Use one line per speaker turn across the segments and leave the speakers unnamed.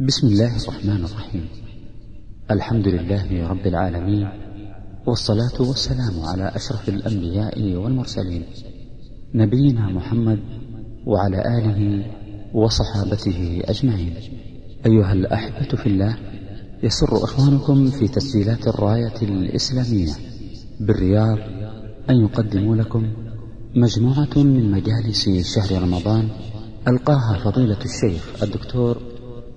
بسم الله الرحمن الرحيم. الحمد لله رب العالمين والصلاة والسلام على أشرف الأنبياء والمرسلين نبينا محمد وعلى آله وصحابته أجمعين. أيها الأحبة في الله يسر إخوانكم في تسجيلات الراية الإسلامية بالرياض أن يقدموا لكم مجموعة من مجالس شهر رمضان ألقاها فضيلة الشيخ الدكتور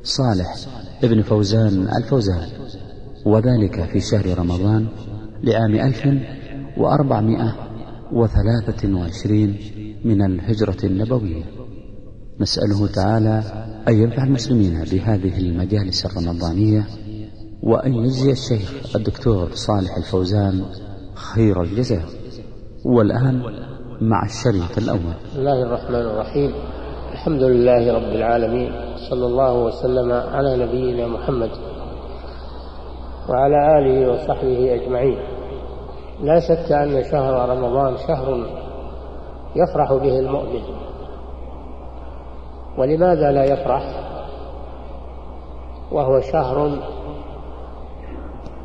صالح ابن فوزان الفوزان وذلك في شهر رمضان لعام ألف وأربعمائة وثلاثة وعشرين من الهجرة النبوية. نسأله تعالى أن ينفع المسلمين بهذه المجالس الرمضانية وأن يجزي الشيخ الدكتور صالح الفوزان خير الجزاء. والآن مع الشريط الأول.
بسم الله الرحمن الرحيم. الحمد لله رب العالمين صلى الله وسلم على نبينا محمد وعلى آله وصحبه أجمعين. لا شك أن شهر رمضان شهر يفرح به المؤمن. ولماذا لا يفرح؟ وهو شهر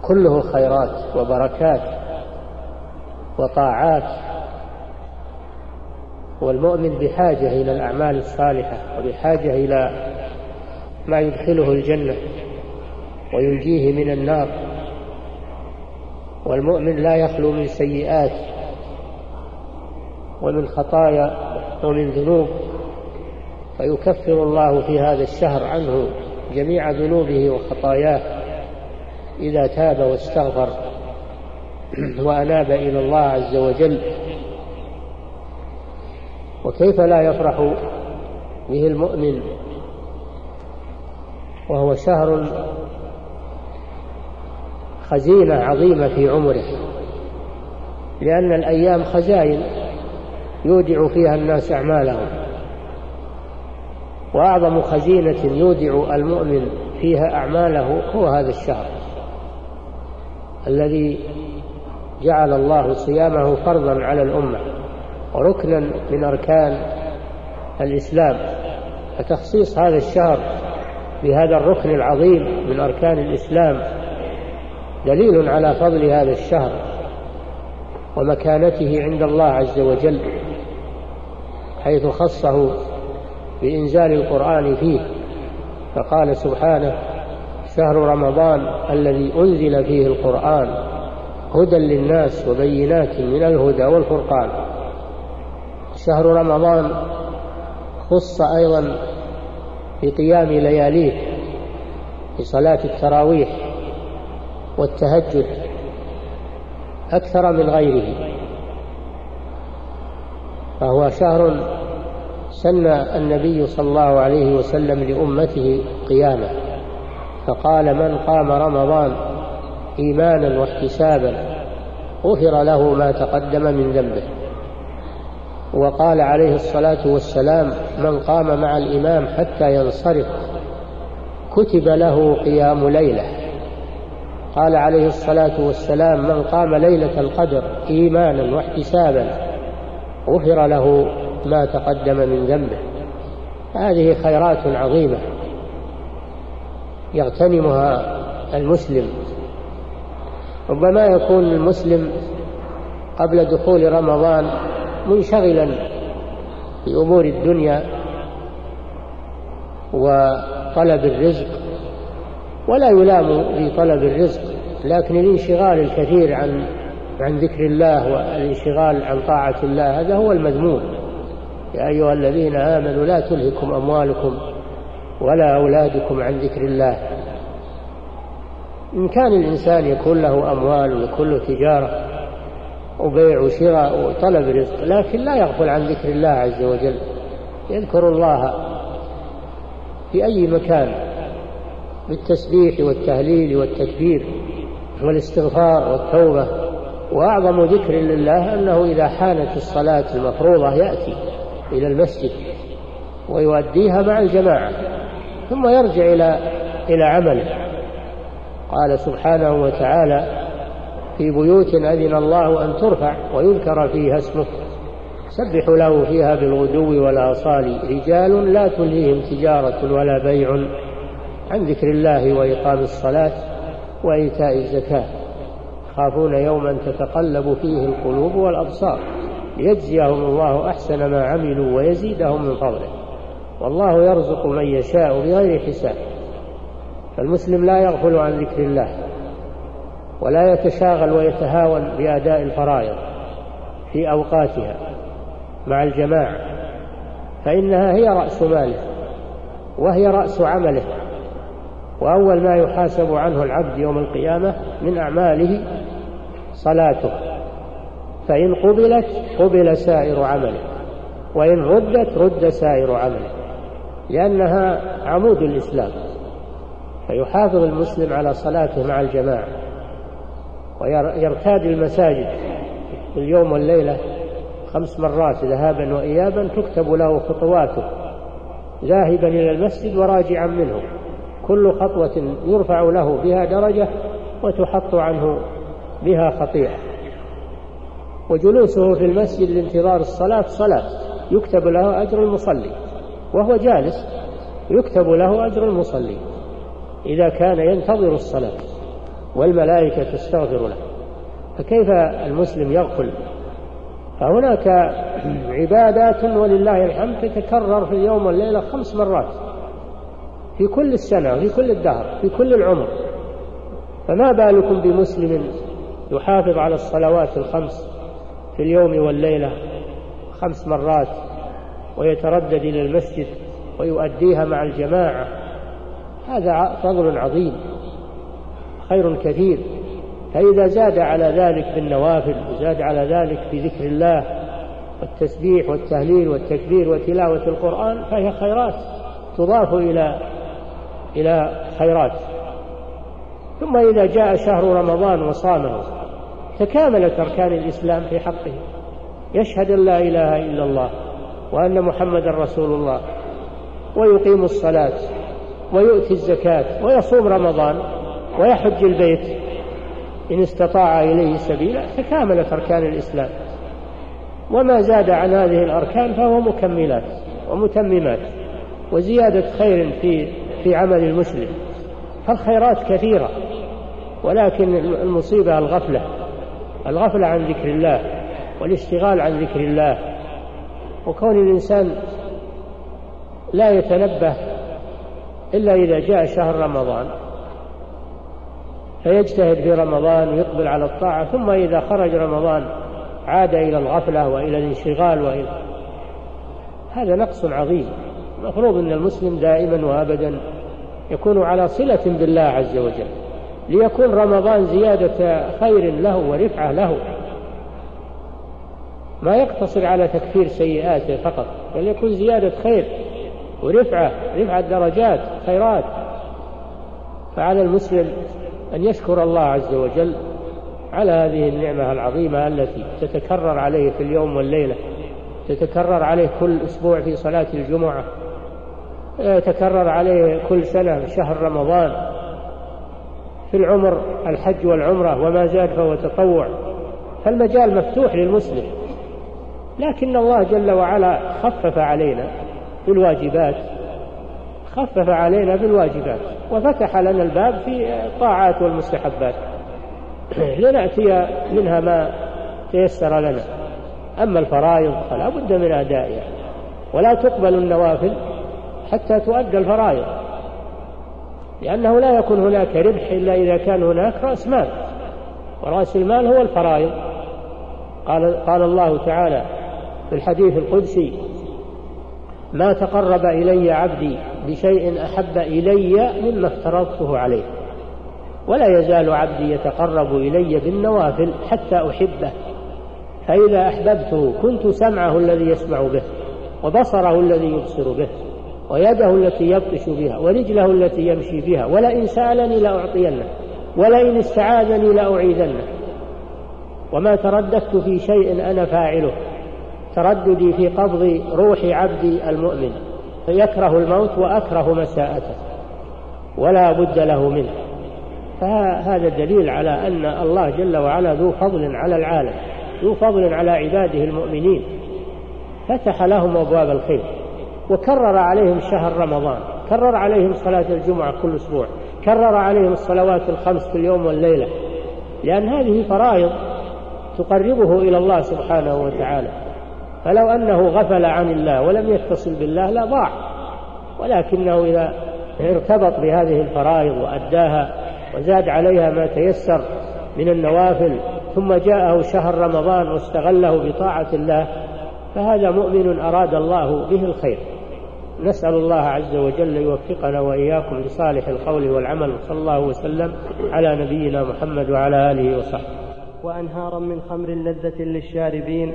كله خيرات وبركات وطاعات والمؤمن بحاجة إلى الأعمال الصالحة وبحاجة إلى ما يدخله الجنة وينجيه من النار. والمؤمن لا يخلو من سيئات ومن خطايا ومن ذنوب فيكفر الله في هذا الشهر عنه جميع ذنوبه وخطاياه إذا تاب واستغفر وأناب إلى الله عز وجل. وكيف لا يفرح به المؤمن وهو شهر خزينة عظيمة في عمره؟ لأن الأيام خزائن يودع فيها الناس أعمالهم. وأعظم خزينة يودع المؤمن فيها أعماله هو هذا الشهر الذي جعل الله صيامه فرضا على الأمة. وركنا من أركان الإسلام. فتخصيص هذا الشهر بهذا الركن العظيم من أركان الإسلام دليل على فضل هذا الشهر ومكانته عند الله عز وجل حيث خصه بإنزال القرآن فيه. فقال سبحانه شهر رمضان الذي أنزل فيه القرآن هدى للناس وبينات من الهدى والفرقان. شهر رمضان خص أيضا بقيام لياليه بصلاة التراويح والتهجد أكثر من غيره فهو شهر سن النبي صلى الله عليه وسلم لأمته قيامه فقال من قام رمضان إيمانا واحتسابا غفر له ما تقدم من ذنبه. وقال عليه الصلاة والسلام من قام مع الإمام حتى ينصرف كتب له قيام ليلة. قال عليه الصلاة والسلام من قام ليلة القدر إيمانا واحتسابا غفر له ما تقدم من ذنبه. هذه خيرات عظيمة يغتنمها المسلم. ربما يكون المسلم قبل دخول رمضان منشغلا بأمور الدنيا وطلب الرزق ولا يلام في طلب الرزق لكن الانشغال الكثير عن عن ذكر الله والانشغال عن طاعة الله هذا هو المذموم. يا أيها الذين آمنوا لا تلهكم أموالكم ولا أولادكم عن ذكر الله. إن كان الإنسان يكون له أموال ويكون له تجارة وبيع وشراء وطلب رزق لكن لا يغفل عن ذكر الله عز وجل. يذكر الله في أي مكان بالتسبيح والتهليل والتكبير والاستغفار والتوبة. وأعظم ذكر لله أنه إذا حانت الصلاة المفروضة يأتي إلى المسجد ويؤديها مع الجماعة ثم يرجع إلى إلى عمله. قال سبحانه وتعالى في بيوت أذن الله أن ترفع ويذكر فيها اسمه. سبح له فيها بالغدو والآصال. رجال لا تلهيهم تجارة ولا بيع عن ذكر الله وإقام الصلاة وإيتاء الزكاة. يخافون يوما تتقلب فيه القلوب والأبصار. ليجزيهم الله أحسن ما عملوا ويزيدهم من فضله. والله يرزق من يشاء بغير حساب. فالمسلم لا يغفل عن ذكر الله. ولا يتشاغل ويتهاون بأداء الفرائض في أوقاتها مع الجماعة فإنها هي رأس ماله وهي رأس عمله وأول ما يحاسب عنه العبد يوم القيامة من أعماله صلاته فإن قبلت قبل سائر عمله وإن ردت رد سائر عمله لأنها عمود الإسلام فيحافظ المسلم على صلاته مع الجماعة. ويرتاد المساجد في اليوم والليلة خمس مرات ذهابا وإيابا تكتب له خطواته ذاهبا إلى المسجد وراجعا منه. كل خطوة يرفع له بها درجة وتحط عنه بها خطيئة. وجلوسه في المسجد لانتظار الصلاة صلاة. يكتب له أجر المصلي. وهو جالس يكتب له أجر المصلي. إذا كان ينتظر الصلاة. والملائكة تستغفر له. فكيف المسلم يغفل؟ فهناك عبادات ولله الحمد تتكرر في اليوم والليلة خمس مرات. في كل السنة وفي كل الدهر في كل العمر. فما بالكم بمسلم يحافظ على الصلوات الخمس في اليوم والليلة خمس مرات ويتردد إلى المسجد ويؤديها مع الجماعة؟ هذا فضل عظيم. خير كثير. فإذا زاد على ذلك بالنوافل وزاد على ذلك بذكر الله والتسبيح والتهليل والتكبير وتلاوة القرآن فهي خيرات تضاف إلى إلى خيرات. ثم إذا جاء شهر رمضان وصامه تكاملت أركان الإسلام في حقه. يشهد أن لا إله إلا الله وأن محمدا رسول الله ويقيم الصلاة ويؤتي الزكاة ويصوم رمضان. ويحج البيت. إن استطاع إليه سبيلا تكاملت أركان الإسلام. وما زاد عن هذه الأركان فهو مكملات ومتممات وزيادة خير في في عمل المسلم. فالخيرات كثيرة ولكن المصيبة الغفلة الغفلة عن ذكر الله والاشتغال عن ذكر الله. وكون الإنسان لا يتنبه إلا إذا جاء شهر رمضان فيجتهد في رمضان ويقبل على الطاعة ثم إذا خرج رمضان عاد إلى الغفلة وإلى الانشغال وإلى هذا نقص عظيم. المفروض أن المسلم دائما وأبدا يكون على صلة بالله عز وجل ليكون رمضان زيادة خير له ورفعة له. ما يقتصر على تكفير سيئاته فقط بل يكون زيادة خير ورفعة رفعة درجات خيرات. فعلى المسلم أن يشكر الله عز وجل على هذه النعمة العظيمة التي تتكرر عليه في اليوم والليلة تتكرر عليه كل أسبوع في صلاة الجمعة يتكرر عليه كل سنة شهر رمضان في العمر الحج والعمرة وما زاد فهو تطوع. فالمجال مفتوح للمسلم لكن الله جل وعلا خفف علينا بالواجبات خفف علينا بالواجبات وفتح لنا الباب في الطاعات والمستحبات. لنأتي منها ما تيسر لنا. أما الفرائض فلا بد من أدائها. ولا تقبل النوافل حتى تؤدى الفرائض. لأنه لا يكون هناك ربح إلا إذا كان هناك رأس مال. ورأس المال هو الفرائض. قال, قال الله تعالى في الحديث القدسي ما تقرب إلي عبدي بشيء أحب إلي مما افترضته عليه. ولا يزال عبدي يتقرب إلي بالنوافل حتى أحبه. فإذا أحببته كنت سمعه الذي يسمع به وبصره الذي يبصر به ويده التي يبطش بها ورجله التي يمشي بها ولئن سألني لأعطينه ولئن استعاذني لأعيذنه. وما ترددت في شيء أنا فاعله. ترددي في قبض روح عبدي المؤمن. فيكره الموت وأكره مساءته ولا بد له منه. فهذا دليل على أن الله جل وعلا ذو فضل على العالم ذو فضل على عباده المؤمنين. فتح لهم أبواب الخير وكرر عليهم شهر رمضان كرر عليهم صلاة الجمعة كل أسبوع كرر عليهم الصلوات الخمس في اليوم والليلة لأن هذه فرائض تقربه إلى الله سبحانه وتعالى. فلو أنه غفل عن الله ولم يتصل بالله لا ضاع. ولكنه إذا ارتبط بهذه الفرائض وأداها وزاد عليها ما تيسر من النوافل ثم جاءه شهر رمضان واستغله بطاعة الله فهذا مؤمن أراد الله به الخير. نسأل الله عز وجل يوفقنا وإياكم لصالح القول والعمل صلى الله وسلم على نبينا محمد وعلى آله وصحبه.
وأنهارا من خمر لذة للشاربين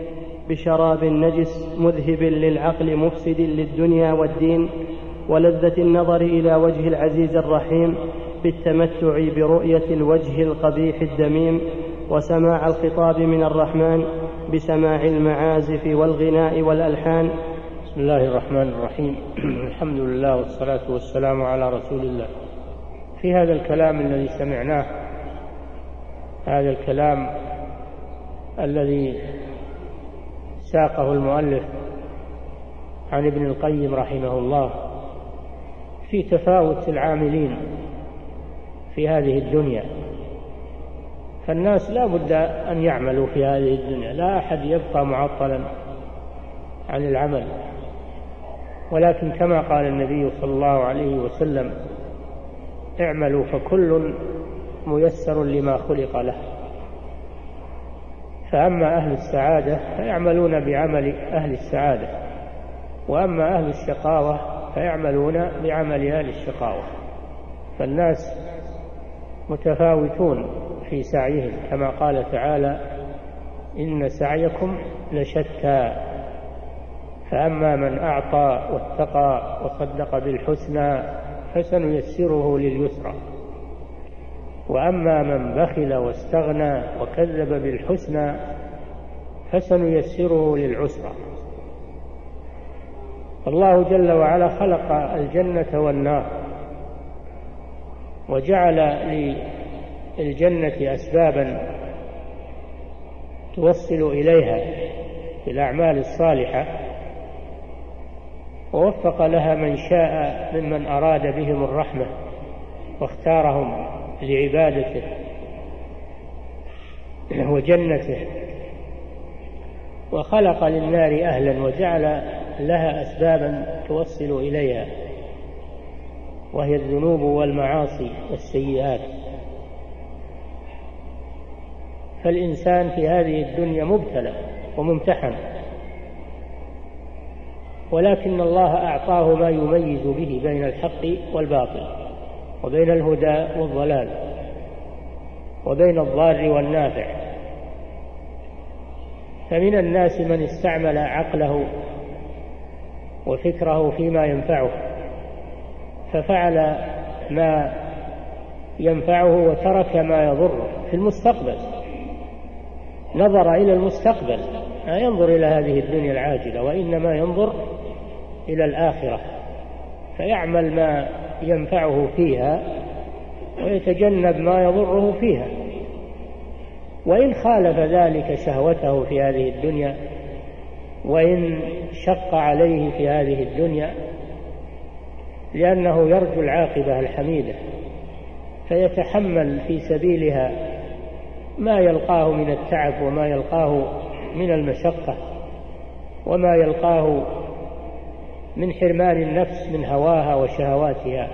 بشراب نجس مذهب للعقل مفسد للدنيا والدين ولذة النظر إلى وجه العزيز الرحيم بالتمتع برؤية الوجه القبيح الدميم وسماع الخطاب من الرحمن بسماع المعازف والغناء والألحان.
بسم الله الرحمن الرحيم. الحمد لله والصلاة والسلام على رسول الله. في هذا الكلام الذي سمعناه هذا الكلام الذي ساقه المؤلف عن ابن القيم رحمه الله في تفاوت العاملين في هذه الدنيا. فالناس لا بد أن يعملوا في هذه الدنيا لا أحد يبقى معطلا عن العمل. ولكن كما قال النبي صلى الله عليه وسلم اعملوا فكل ميسر لما خلق له. فأما أهل السعادة فيعملون بعمل أهل السعادة وأما أهل الشقاوة فيعملون بعمل أهل الشقاوة. فالناس متفاوتون في سعيهم كما قال تعالى إن سعيكم لشتى. فأما من أعطى واتقى وصدق بالحسنى فسنيسره لليسرى. وأما من بخل واستغنى وكذب بالحسنى فسنيسره للعسرى. الله جل وعلا خلق الجنة والنار وجعل للجنة أسبابا توصل إليها في الأعمال الصالحة ووفق لها من شاء ممن أراد بهم الرحمة واختارهم. لعبادته وجنته وخلق للنار أهلا وجعل لها أسبابا توصل إليها وهي الذنوب والمعاصي والسيئات. فالإنسان في هذه الدنيا مبتلى وممتحن ولكن الله أعطاه ما يميز به بين الحق والباطل. وبين الهدى والضلال وبين الضار والنافع فمن الناس من استعمل عقله وفكره فيما ينفعه ففعل ما ينفعه وترك ما يضره في المستقبل نظر إلى المستقبل لا ينظر إلى هذه الدنيا العاجلة وإنما ينظر إلى الآخرة فيعمل ما ينفعه فيها ويتجنب ما يضره فيها. وإن خالف ذلك شهوته في هذه الدنيا وإن شق عليه في هذه الدنيا لأنه يرجو العاقبة الحميدة فيتحمل في سبيلها ما يلقاه من التعب وما يلقاه من المشقة وما يلقاه من حرمان النفس من هواها وشهواتها.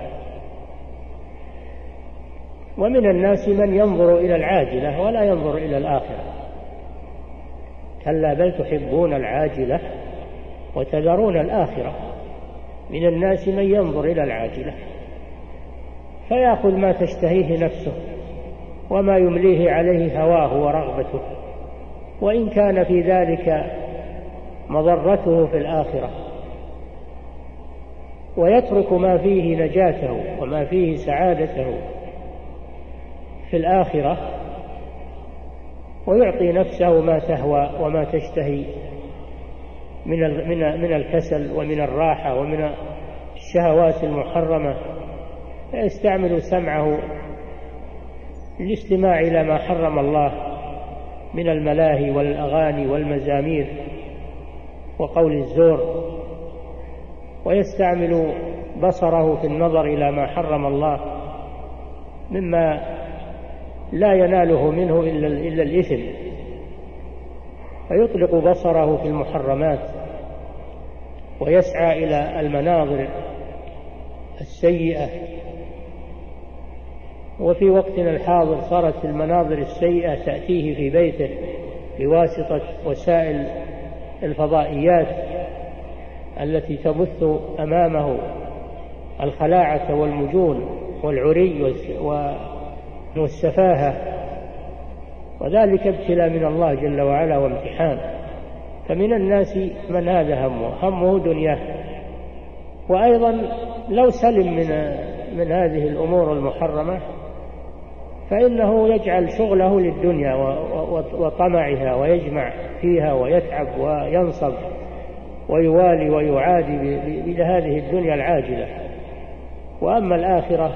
ومن الناس من ينظر إلى العاجلة ولا ينظر إلى الآخرة. كلا بل تحبون العاجلة وتذرون الآخرة. من الناس من ينظر إلى العاجلة. فيأخذ ما تشتهيه نفسه وما يمليه عليه هواه ورغبته. وإن كان في ذلك مضرته في الآخرة. ويترك ما فيه نجاته وما فيه سعادته في الآخرة ويعطي نفسه ما تهوى وما تشتهي من من من الكسل ومن الراحة ومن الشهوات المحرمة. فيستعمل سمعه للاستماع إلى ما حرم الله من الملاهي والأغاني والمزامير وقول الزور. ويستعمل بصره في النظر إلى ما حرم الله مما لا يناله منه إلا, إلا الإثم. فيطلق بصره في المحرمات ويسعى إلى المناظر السيئة. وفي وقتنا الحاضر صارت المناظر السيئة تأتيه في بيته بواسطة وسائل الفضائيات. التي تبث أمامه الخلاعة والمجون والعري والسفاهة. وذلك ابتلاء من الله جل وعلا وامتحان. فمن الناس من هذا همه؟ همه دنياه وأيضا لو سلم من من هذه الأمور المحرمة فإنه يجعل شغله للدنيا وطمعها ويجمع فيها ويتعب وينصب. ويوالي ويعادي بهذه الدنيا العاجلة. وأما الآخرة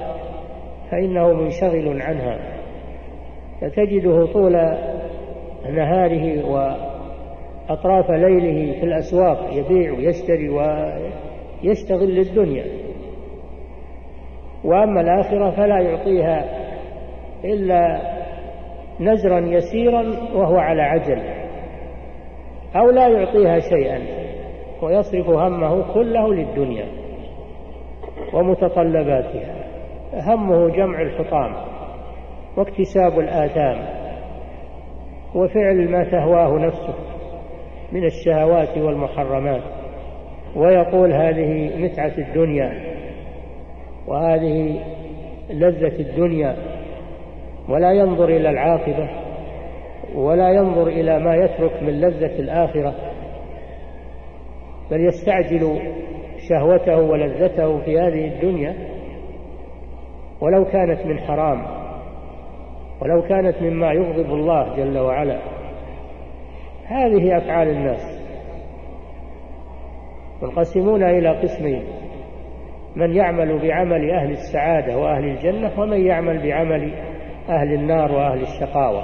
فإنه منشغل عنها. فتجده طول نهاره وأطراف ليله في الأسواق يبيع ويشتري ويشتغل للدنيا. وأما الآخرة فلا يعطيها إلا نزرا يسيرا وهو على عجل أو لا يعطيها شيئا. ويصرف همه كله للدنيا ومتطلباتها. همه جمع الحطام واكتساب الآثام وفعل ما تهواه نفسه من الشهوات والمحرمات. ويقول هذه متعة الدنيا وهذه لذة الدنيا ولا ينظر إلى العاقبة ولا ينظر إلى ما يترك من لذة الآخرة. بل يستعجل شهوته ولذته في هذه الدنيا ولو كانت من حرام ولو كانت مما يغضب الله جل وعلا. هذه أفعال الناس. منقسمون إلى قسمين من يعمل بعمل أهل السعادة وأهل الجنة ومن يعمل بعمل أهل النار وأهل الشقاوة.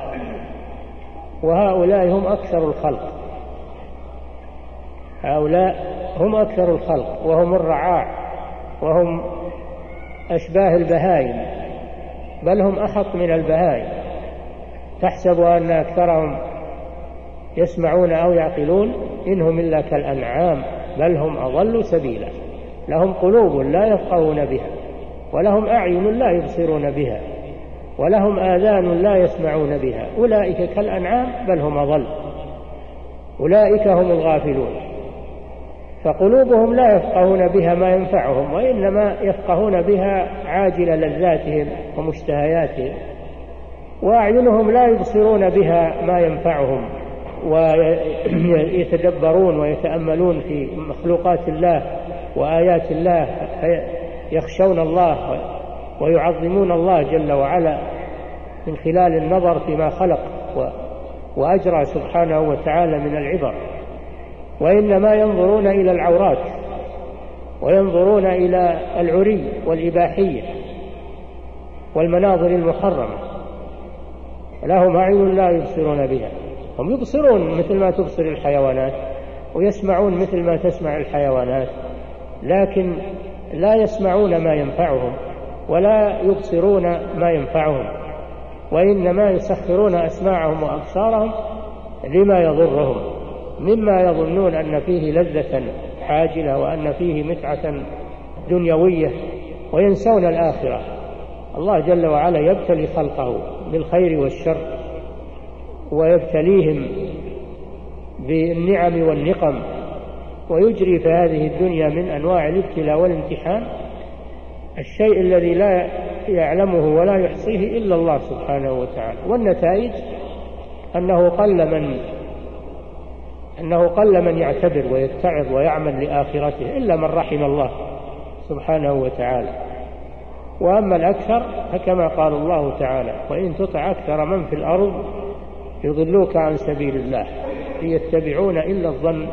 وهؤلاء هم أكثر الخلق. هؤلاء هم أكثر الخلق وهم الرعاع وهم أشباه البهائم بل هم أحط من البهائم. تحسب أن أكثرهم يسمعون أو يعقلون إنهم إلا كالأنعام بل هم أضل سبيلا. لهم قلوب لا يفقهون بها ولهم أعين لا يبصرون بها ولهم آذان لا يسمعون بها. أولئك كالأنعام بل هم أضل. أولئك هم الغافلون. فقلوبهم لا يفقهون بها ما ينفعهم وإنما يفقهون بها عاجل لذاتهم ومشتهياتهم وأعينهم لا يبصرون بها ما ينفعهم ويتدبرون ويتأملون في مخلوقات الله وآيات الله يخشون الله ويعظمون الله جل وعلا من خلال النظر فيما خلق وأجرى سبحانه وتعالى من العبر. وإنما ينظرون إلى العورات وينظرون إلى العري والإباحية والمناظر المحرمة لهم أعين لا يبصرون بها. هم يبصرون مثل ما تبصر الحيوانات ويسمعون مثل ما تسمع الحيوانات لكن لا يسمعون ما ينفعهم ولا يبصرون ما ينفعهم وإنما يسخرون أسماعهم وأبصارهم لما يضرهم. مما يظنون أن فيه لذة حاجلة وأن فيه متعة دنيوية وينسون الآخرة. الله جل وعلا يبتلي خلقه بالخير والشر ويبتليهم بالنعم والنقم ويجري في هذه الدنيا من أنواع الابتلاء والامتحان الشيء الذي لا يعلمه ولا يحصيه إلا الله سبحانه وتعالى. والنتائج أنه قل من أنه قل من يعتبر ويتعظ ويعمل لآخرته إلا من رحم الله سبحانه وتعالى. وأما الأكثر فكما قال الله تعالى وإن تطع أكثر من في الأرض يضلوك عن سبيل الله يتبعون إلا الظن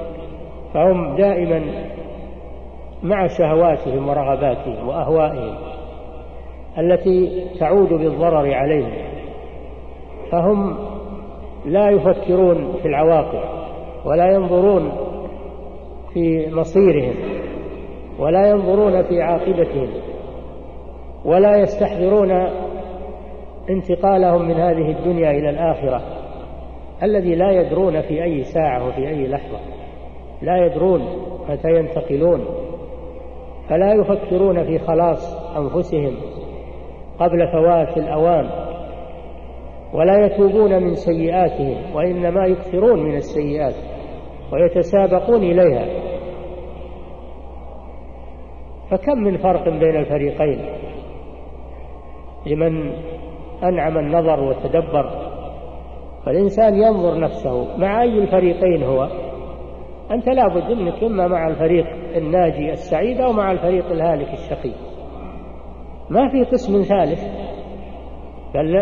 فهم دائما مع شهواتهم ورغباتهم وأهوائهم التي تعود بالضرر عليهم فهم لا يفكرون في العواقب ولا ينظرون في مصيرهم ولا ينظرون في عاقبتهم ولا يستحضرون انتقالهم من هذه الدنيا إلى الآخرة. الذي لا يدرون في أي ساعة وفي أي لحظة لا يدرون متى ينتقلون. فلا يفكرون في خلاص أنفسهم قبل فوات الأوان ولا يتوبون من سيئاتهم وإنما يكثرون من السيئات. ويتسابقون إليها. فكم من فرق بين الفريقين لمن أنعم النظر وتدبر فالإنسان ينظر نفسه مع أي الفريقين هو. أنت لابد أنك إما مع الفريق الناجي السعيد أو مع الفريق الهالك الشقي. ما في قسم ثالث بل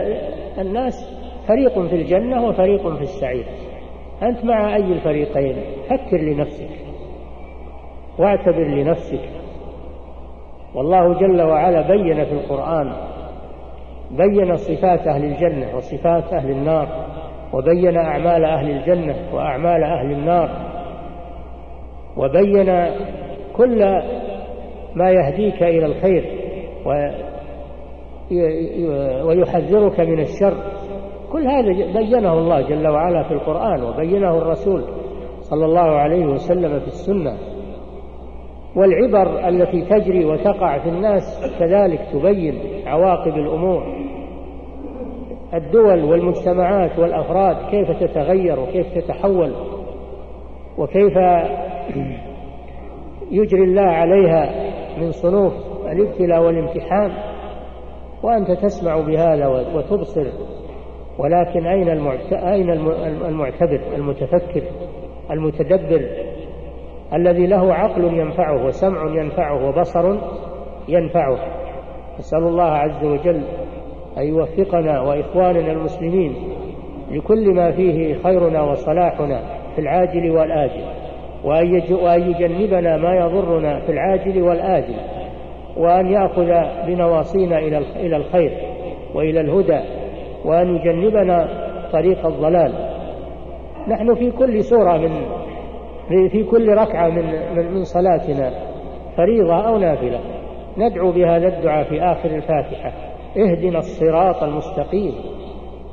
الناس فريق في الجنة وفريق في السعير أنت مع أي الفريقين فكر لنفسك. واعتبر لنفسك. والله جل وعلا بين في القرآن بين صفات أهل الجنة وصفات أهل النار وبين أعمال أهل الجنة وأعمال أهل النار وبين كل ما يهديك إلى الخير ويحذرك من الشر. كل هذا بينه الله جل وعلا في القرآن وبينه الرسول صلى الله عليه وسلم في السنة. والعبر التي تجري وتقع في الناس كذلك تبين عواقب الأمور. الدول والمجتمعات والأفراد كيف تتغير وكيف تتحول وكيف يجري الله عليها من صنوف الابتلاء والامتحان. وأنت تسمع بهذا وتبصر ولكن أين أين المعتبر المتفكر المتدبر الذي له عقل ينفعه وسمع ينفعه وبصر ينفعه؟ نسأل الله عز وجل أن يوفقنا وإخواننا المسلمين لكل ما فيه خيرنا وصلاحنا في العاجل والآجل وأن يجنبنا ما يضرنا في العاجل والآجل وأن يأخذ بنواصينا إلى الخير وإلى الهدى وأن يجنبنا طريق الضلال. نحن في كل سورة من في كل ركعة من من صلاتنا فريضة أو نافلة. ندعو بهذا الدعاء في آخر الفاتحة. اهدنا الصراط المستقيم.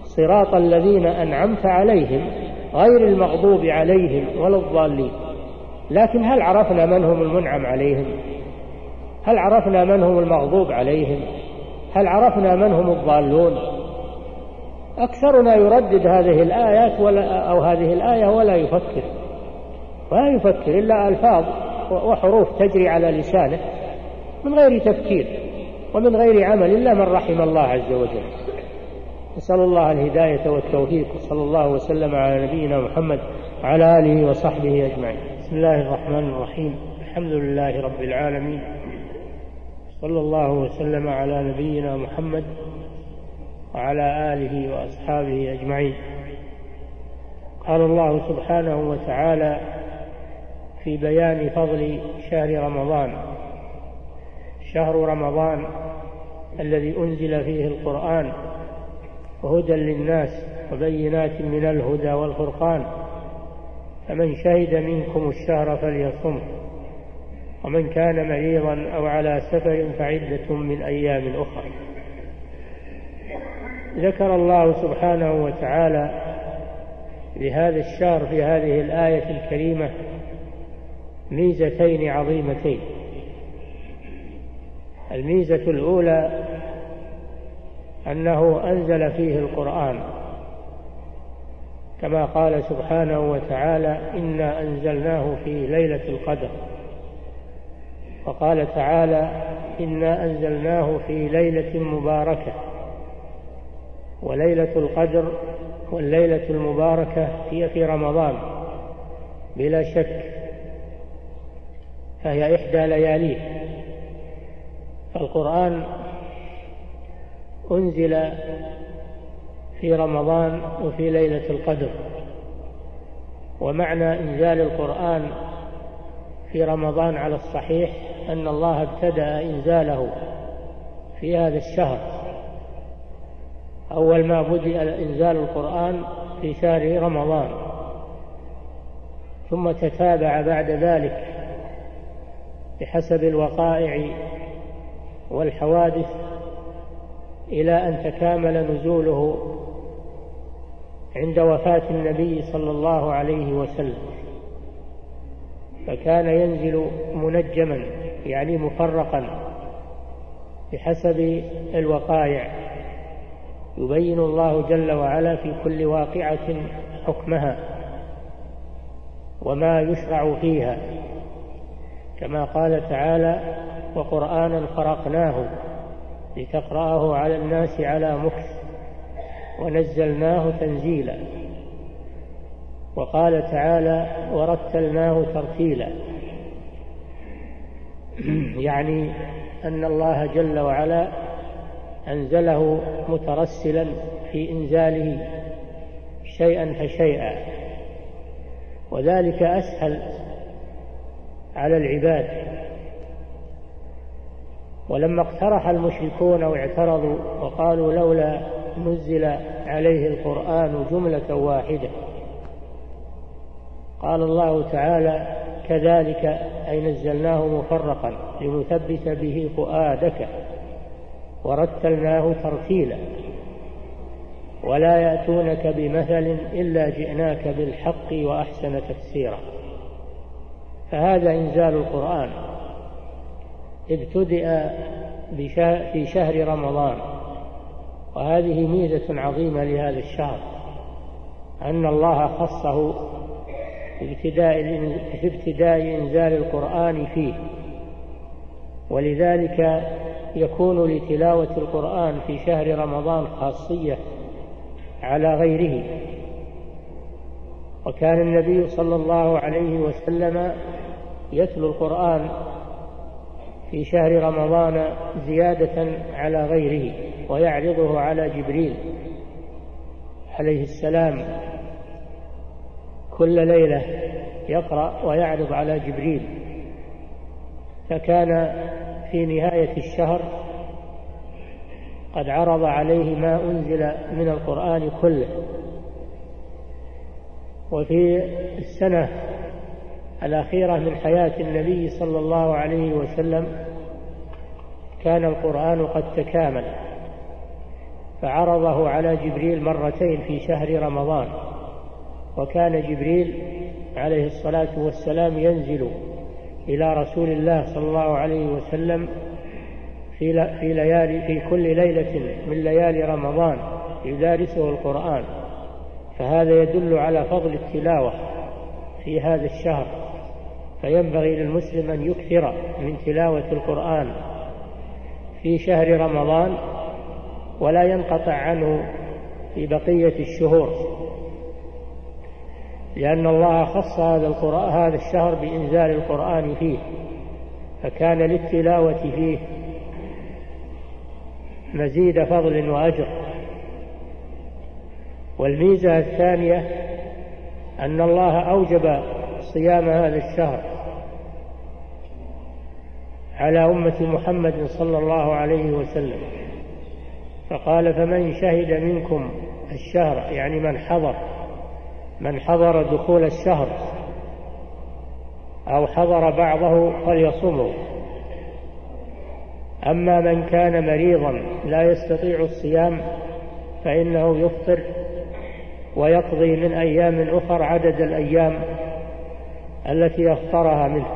صراط الذين أنعمت عليهم غير المغضوب عليهم ولا الضالين. لكن هل عرفنا من هم المنعم عليهم؟ هل عرفنا من هم المغضوب عليهم؟ هل عرفنا من هم الضالون؟ أكثرنا يردد هذه الآيات ولا أو هذه الآية ولا يفكر. ما يفكر إلا ألفاظ وحروف تجري على لسانه من غير تفكير ومن غير عمل إلا من رحم الله عز وجل. نسأل الله الهداية والتوفيق. صلى الله وسلم على نبينا محمد وعلى آله وصحبه أجمعين. بسم الله الرحمن الرحيم. الحمد لله رب العالمين. صلى الله وسلم على نبينا محمد وعلى آله وأصحابه أجمعين. قال الله سبحانه وتعالى في بيان فضل شهر رمضان. شهر رمضان الذي أنزل فيه القرآن وهدى للناس وبينات من الهدى والفرقان. فمن شهد منكم الشهر فليصم ومن كان مريضا أو على سفر فعدة من أيام أخرى. ذكر الله سبحانه وتعالى لهذا الشهر في هذه الآية الكريمة ميزتين عظيمتين. الميزة الأولى أنه أنزل فيه القرآن. كما قال سبحانه وتعالى إنا أنزلناه في ليلة القدر وقال تعالى إنا أنزلناه في ليلة مباركة وليلة القدر والليلة المباركة هي في رمضان. بلا شك فهي إحدى لياليه. فالقرآن أنزل في رمضان وفي ليلة القدر. ومعنى إنزال القرآن في رمضان على الصحيح أن الله ابتدأ إنزاله في هذا الشهر. أول ما بدأ إنزال القرآن في شهر رمضان ثم تتابع بعد ذلك بحسب الوقائع والحوادث إلى أن تكامل نزوله عند وفاة النبي صلى الله عليه وسلم. فكان ينزل منجما يعني مفرقا بحسب الوقائع. يبين الله جل وعلا في كل واقعة حكمها وما يشرع فيها. كما قال تعالى وقرآنا فرقناه لتقرأه على الناس على مكث ونزلناه تنزيلا. وقال تعالى ورتلناه ترتيلا. يعني أن الله جل وعلا أنزله مترسلا في إنزاله شيئا فشيئا. وذلك أسهل على العباد. ولما اقترح المشركون واعترضوا وقالوا لولا نزل عليه القرآن جملة واحدة قال الله تعالى كذلك أي نزلناه مفرقا لنثبت به فؤادك ورتلناه ترتيلا. ولا يأتونك بمثل إلا جئناك بالحق وأحسن تفسيرا. فهذا إنزال القرآن. ابتدأ في شهر رمضان. وهذه ميزة عظيمة لهذا الشهر. أن الله خصه في ابتداء إنزال القرآن فيه. ولذلك يكون لتلاوة القرآن في شهر رمضان خاصية على غيره. وكان النبي صلى الله عليه وسلم يتلو القرآن في شهر رمضان زيادة على غيره ويعرضه على جبريل عليه السلام كل ليلة يقرأ ويعرض على جبريل. فكان في نهاية الشهر قد عرض عليه ما أنزل من القرآن كله. وفي السنة الأخيرة من حياة النبي صلى الله عليه وسلم كان القرآن قد تكامل فعرضه على جبريل مرتين في شهر رمضان وكان جبريل عليه الصلاة والسلام ينزل إلى رسول الله صلى الله عليه وسلم في في ليالي في كل ليلة من ليالي رمضان يدارسه القرآن. فهذا يدل على فضل التلاوة في هذا الشهر. فينبغي للمسلم أن يكثر من تلاوة القرآن في شهر رمضان ولا ينقطع عنه في بقية الشهور. لأن الله خص هذا القرآن هذا الشهر بإنزال القرآن فيه فكان للتلاوة فيه مزيد فضل وأجر. والميزة الثانية أن الله أوجب صيام هذا الشهر على أمة محمد صلى الله عليه وسلم فقال فمن شهد منكم الشهر يعني من حضر من حضر دخول الشهر أو حضر بعضه فليصمه أما من كان مريضا لا يستطيع الصيام فإنه يفطر ويقضي من أيام أخر عدد الأيام التي أفطرها منه.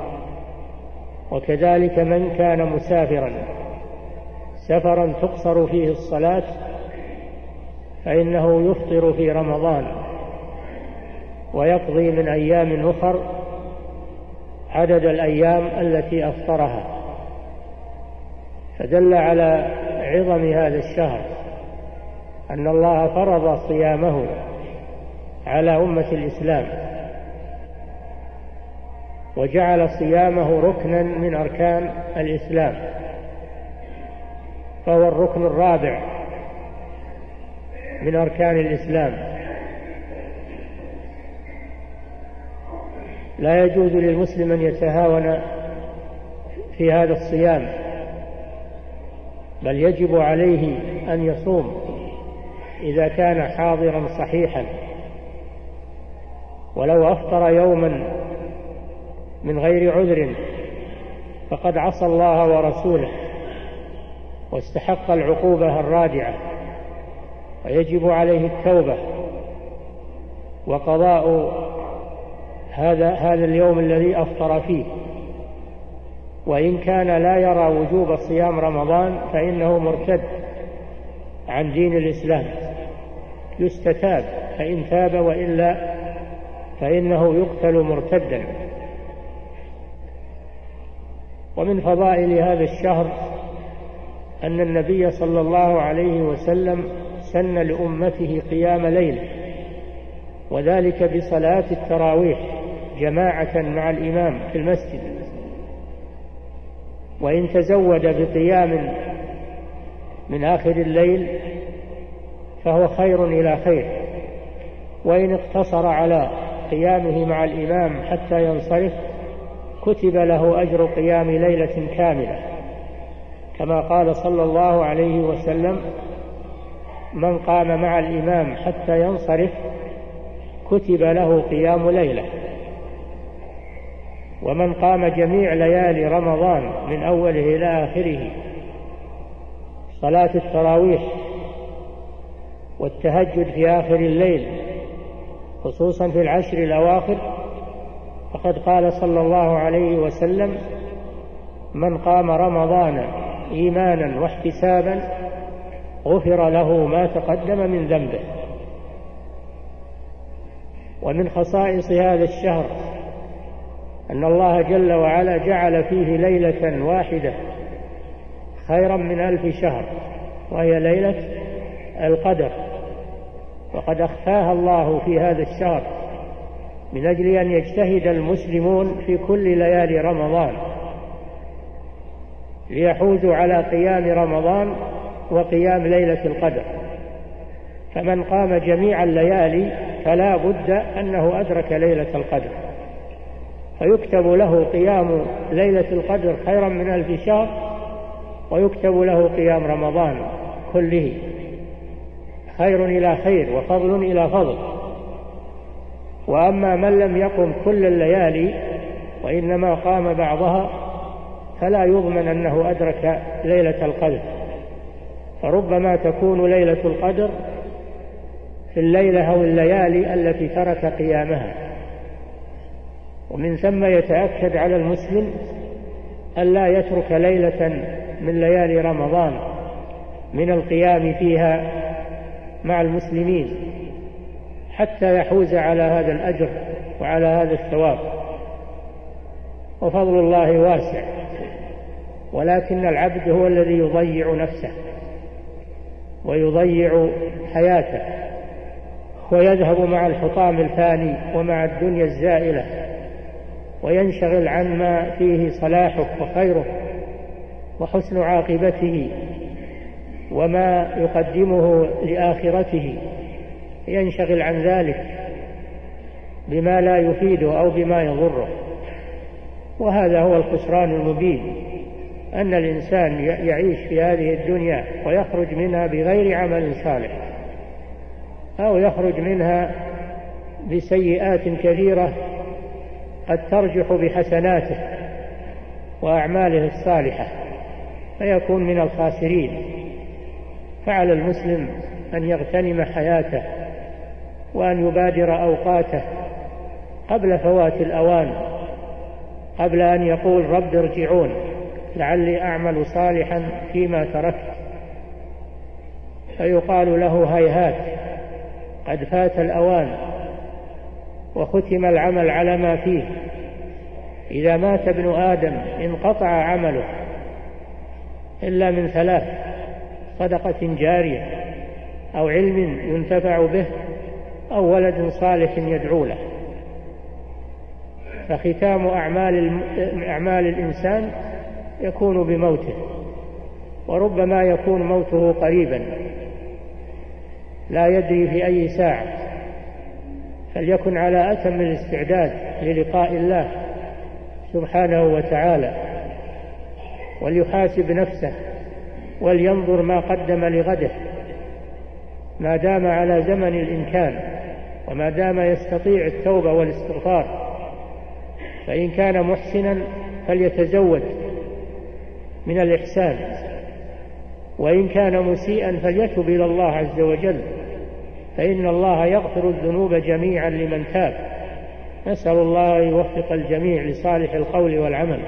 وكذلك من كان مسافرا سفرا تقصر فيه الصلاة فإنه يفطر في رمضان. ويقضي من أيام أخر عدد الأيام التي أفطرها. فدل على عظم هذا الشهر أن الله فرض صيامه على أمة الإسلام وجعل صيامه ركنا من أركان الإسلام فهو الركن الرابع من أركان الإسلام. لا يجوز للمسلم أن يتهاون في هذا الصيام بل يجب عليه أن يصوم إذا كان حاضرا صحيحا. ولو أفطر يوما من غير عذر فقد عصى الله ورسوله واستحق العقوبة الرادعة ويجب عليه التوبة. وقضاء هذا هذا اليوم الذي أفطر فيه. وإن كان لا يرى وجوب صيام رمضان فإنه مرتد عن دين الإسلام. يستتاب فإن تاب وإلا فإنه يقتل مرتدا. ومن فضائل هذا الشهر أن النبي صلى الله عليه وسلم سن لأمته قيام ليل وذلك بصلاة التراويح. جماعة مع الإمام في المسجد. وإن تزود بقيام من آخر الليل فهو خير إلى خير. وإن اقتصر على قيامه مع الإمام حتى ينصرف كتب له أجر قيام ليلة كاملة. كما قال صلى الله عليه وسلم من قام مع الإمام حتى ينصرف كتب له قيام ليلة. ومن قام جميع ليالي رمضان من أوله إلى آخره صلاة التراويح والتهجد في آخر الليل خصوصا في العشر الأواخر فقد قال صلى الله عليه وسلم من قام رمضان إيمانا واحتسابا غفر له ما تقدم من ذنبه. ومن خصائص هذا الشهر أن الله جل وعلا جعل فيه ليلة واحدة خيرا من ألف شهر وهي ليلة القدر. وقد أخفاها الله في هذا الشهر من أجل أن يجتهد المسلمون في كل ليالي رمضان ليحوزوا على قيام رمضان وقيام ليلة القدر. فمن قام جميع الليالي فلا بد أنه أدرك ليلة القدر. فيكتب له قيام ليلة القدر خيرا من ألف شهر ويكتب له قيام رمضان كله خير إلى خير وفضل إلى فضل. وأما من لم يقم كل الليالي وإنما قام بعضها فلا يضمن أنه أدرك ليلة القدر. فربما تكون ليلة القدر في الليلة أو الليالي التي ترك قيامها. ومن ثم يتأكد على المسلم ألا يترك ليلة من ليالي رمضان من القيام فيها مع المسلمين حتى يحوز على هذا الأجر وعلى هذا الثواب. وفضل الله واسع ولكن العبد هو الذي يضيع نفسه ويضيع حياته ويذهب مع الحطام الفاني ومع الدنيا الزائلة. وينشغل عن ما فيه صلاحه وخيره وحسن عاقبته وما يقدمه لآخرته. ينشغل عن ذلك بما لا يفيده أو بما يضره. وهذا هو الخسران المبين أن الإنسان يعيش في هذه الدنيا ويخرج منها بغير عمل صالح أو يخرج منها بسيئات كثيرة قد ترجح بحسناته وأعماله الصالحة فيكون من الخاسرين. فعلى المسلم أن يغتنم حياته وأن يبادر أوقاته قبل فوات الأوان قبل أن يقول رب ارجعون لعلي أعمل صالحا فيما تركت. فيقال له هيهات قد فات الأوان. وختم العمل على ما فيه. إذا مات ابن آدم انقطع عمله. إلا من ثلاث صدقة جارية أو علم ينتفع به أو ولد صالح يدعو له. فختام أعمال أعمال الإنسان يكون بموته وربما يكون موته قريبا. لا يدري في أي ساعة. فليكن على أتم الاستعداد للقاء الله سبحانه وتعالى وليحاسب نفسه ولينظر ما قدم لغده. ما دام على زمن الإمكان وما دام يستطيع التوبة والاستغفار فإن كان محسنا فليتزود من الإحسان وإن كان مسيئا فليتب إلى الله عز وجل. فإن الله يغفر الذنوب جميعا لمن تاب. نسأل الله أن يوفق الجميع لصالح القول والعمل.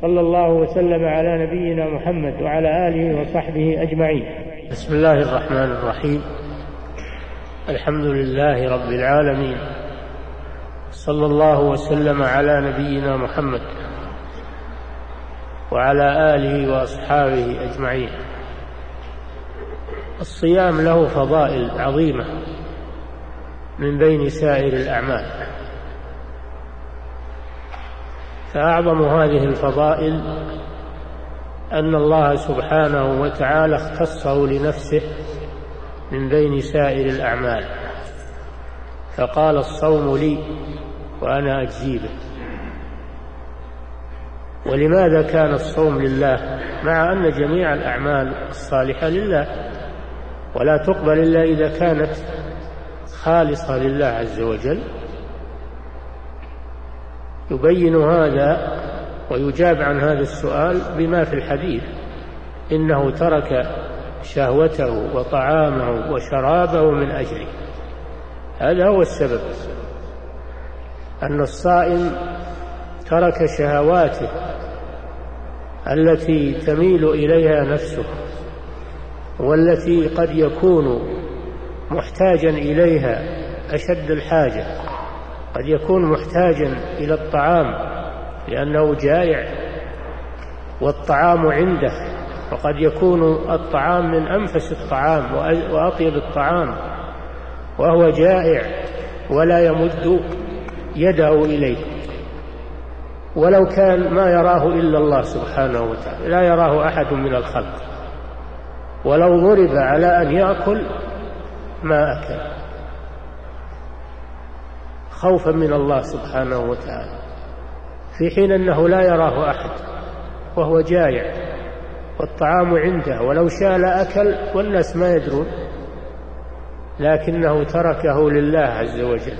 صلى الله وسلم على نبينا محمد وعلى آله وصحبه أجمعين. بسم الله الرحمن الرحيم. الحمد لله رب العالمين. صلى الله وسلم على نبينا محمد وعلى آله وأصحابه أجمعين. الصيام له فضائل عظيمة من بين سائر الأعمال. فأعظم هذه الفضائل أن الله سبحانه وتعالى اختصه لنفسه من بين سائر الأعمال. فقال الصوم لي وأنا أجزي به. ولماذا كان الصوم لله؟ مع أن جميع الأعمال الصالحة لله. ولا تقبل إلا إذا كانت خالصة لله عز وجل. يبين هذا ويجاب عن هذا السؤال بما في الحديث إنه ترك شهوته وطعامه وشرابه من أجله. هذا هو السبب. أن الصائم ترك شهواته التي تميل إليها نفسه. والتي قد يكون محتاجا إليها أشد الحاجة. قد يكون محتاجا إلى الطعام لأنه جائع والطعام عنده. وقد يكون الطعام من أنفس الطعام وأطيب الطعام وهو جائع ولا يمد يده إليه. ولو كان ما يراه إلا الله سبحانه وتعالى لا يراه أحد من الخلق. ولو ضرب على أن يأكل ما أكل. خوفا من الله سبحانه وتعالى. في حين أنه لا يراه أحد وهو جائع والطعام عنده ولو شاء لأكل والناس ما يدرون. لكنه تركه لله عز وجل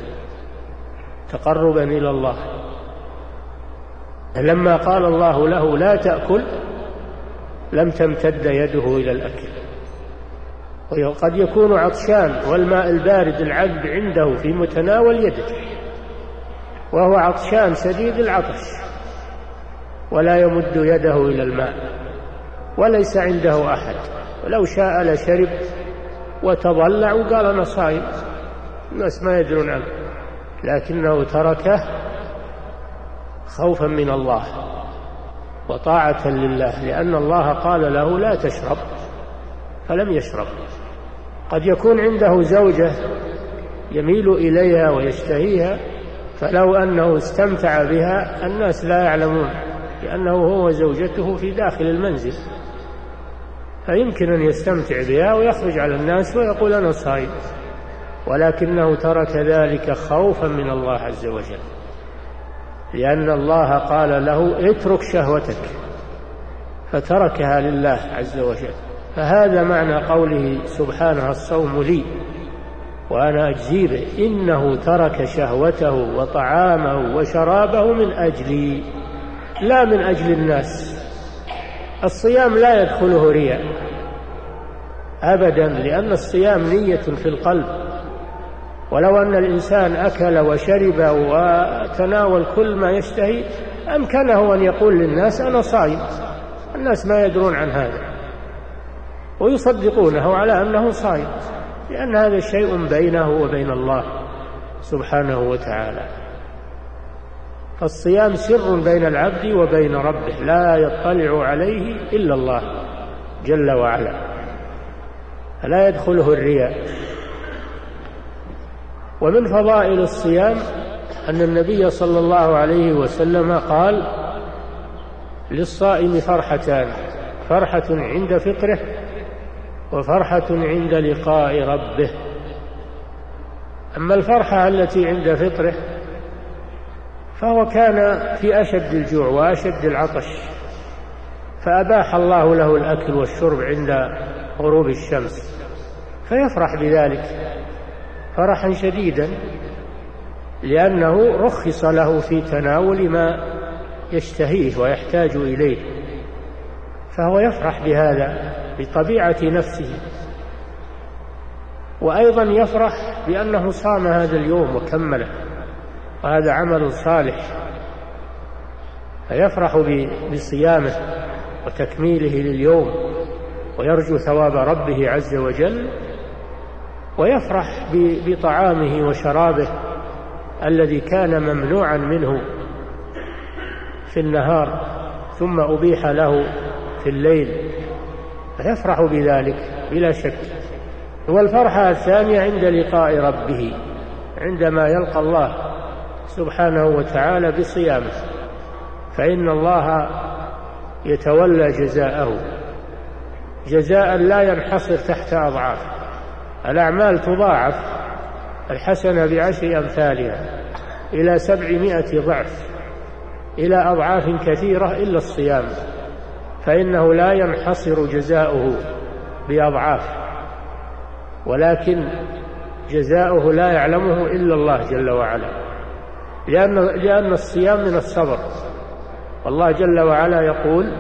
تقربا إلى الله. لما قال الله له لا تأكل لم تمتد يده إلى الأكل. وقد يكون عطشان والماء البارد العذب عنده في متناول يده. وهو عطشان شديد العطش. ولا يمد يده إلى الماء. وليس عنده أحد. ولو شاء لشرب وتضلع وقال أنا صايم. الناس ما يدرون عنه. لكنه تركه خوفا من الله وطاعة لله. لأن الله قال له لا تشرب. فلم يشرب. قد يكون عنده زوجة يميل إليها ويشتهيها فلو أنه استمتع بها الناس لا يعلمون لأنه هو زوجته في داخل المنزل. فيمكن أن يستمتع بها ويخرج على الناس ويقول أنا صائم ولكنه ترك ذلك خوفا من الله عز وجل. لأن الله قال له اترك شهوتك. فتركها لله عز وجل. فهذا معنى قوله سبحانه الصوم لي وأنا أجزي به إنه ترك شهوته وطعامه وشرابه من أجلي لا من أجل الناس. الصيام لا يدخله رياء أبدا لأن الصيام نية في القلب. ولو أن الإنسان أكل وشرب وتناول كل ما يشتهي أمكنه أن يقول للناس أنا صائم الناس ما يدرون عن هذا. ويصدقونه على أنه صائم لأن هذا شيء بينه وبين الله سبحانه وتعالى. فالصيام سر بين العبد وبين ربه لا يطلع عليه إلا الله جل وعلا. فلا يدخله الرياء. ومن فضائل الصيام أن النبي صلى الله عليه وسلم قال للصائم فرحتان فرحة عند فطره وفرحة عند لقاء ربه. أما الفرحة التي عند فطره فهو كان في أشد الجوع وأشد العطش فأباح الله له الأكل والشرب عند غروب الشمس فيفرح بذلك فرحا شديدا لأنه رخص له في تناول ما يشتهيه ويحتاج إليه فهو يفرح بهذا بطبيعة نفسه. وأيضا يفرح بأنه صام هذا اليوم وكمله وهذا عمل صالح. فيفرح بصيامه وتكميله لليوم ويرجو ثواب ربه عز وجل ويفرح بطعامه وشرابه الذي كان ممنوعا منه في النهار ثم أبيح له في الليل. فيفرح بذلك بلا شك. والفرحة الثانية عند لقاء ربه عندما يلقى الله سبحانه وتعالى بصيامه فإن الله يتولى جزاءه. جزاء لا ينحصر تحت أضعاف. الأعمال تضاعف الحسنة بعشر أمثالها إلى سبعمائة ضعف إلى أضعاف كثيرة إلا الصيام. فإنه لا ينحصر جزاؤه بأضعاف ولكن جزاؤه لا يعلمه إلا الله جل وعلا لأن, لأن الصيام من الصبر والله جل وعلا يقول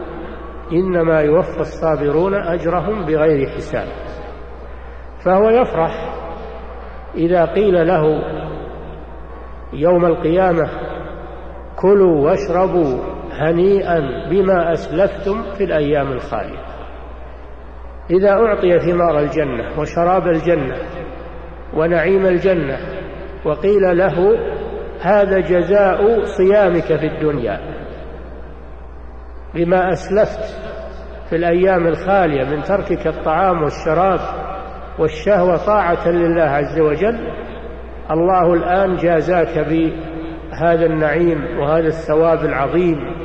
إنما يوفى الصابرون أجرهم بغير حساب فهو يفرح إذا قيل له يوم القيامة كلوا واشربوا هنيئا بما أسلفتم في الأيام الخالية. إذا أعطي ثمار الجنة وشراب الجنة ونعيم الجنة وقيل له هذا جزاء صيامك في الدنيا بما أسلفت في الأيام الخالية من تركك الطعام والشراب والشهوة طاعة لله عز وجل الله الآن جازاك بهذا النعيم وهذا الثواب العظيم.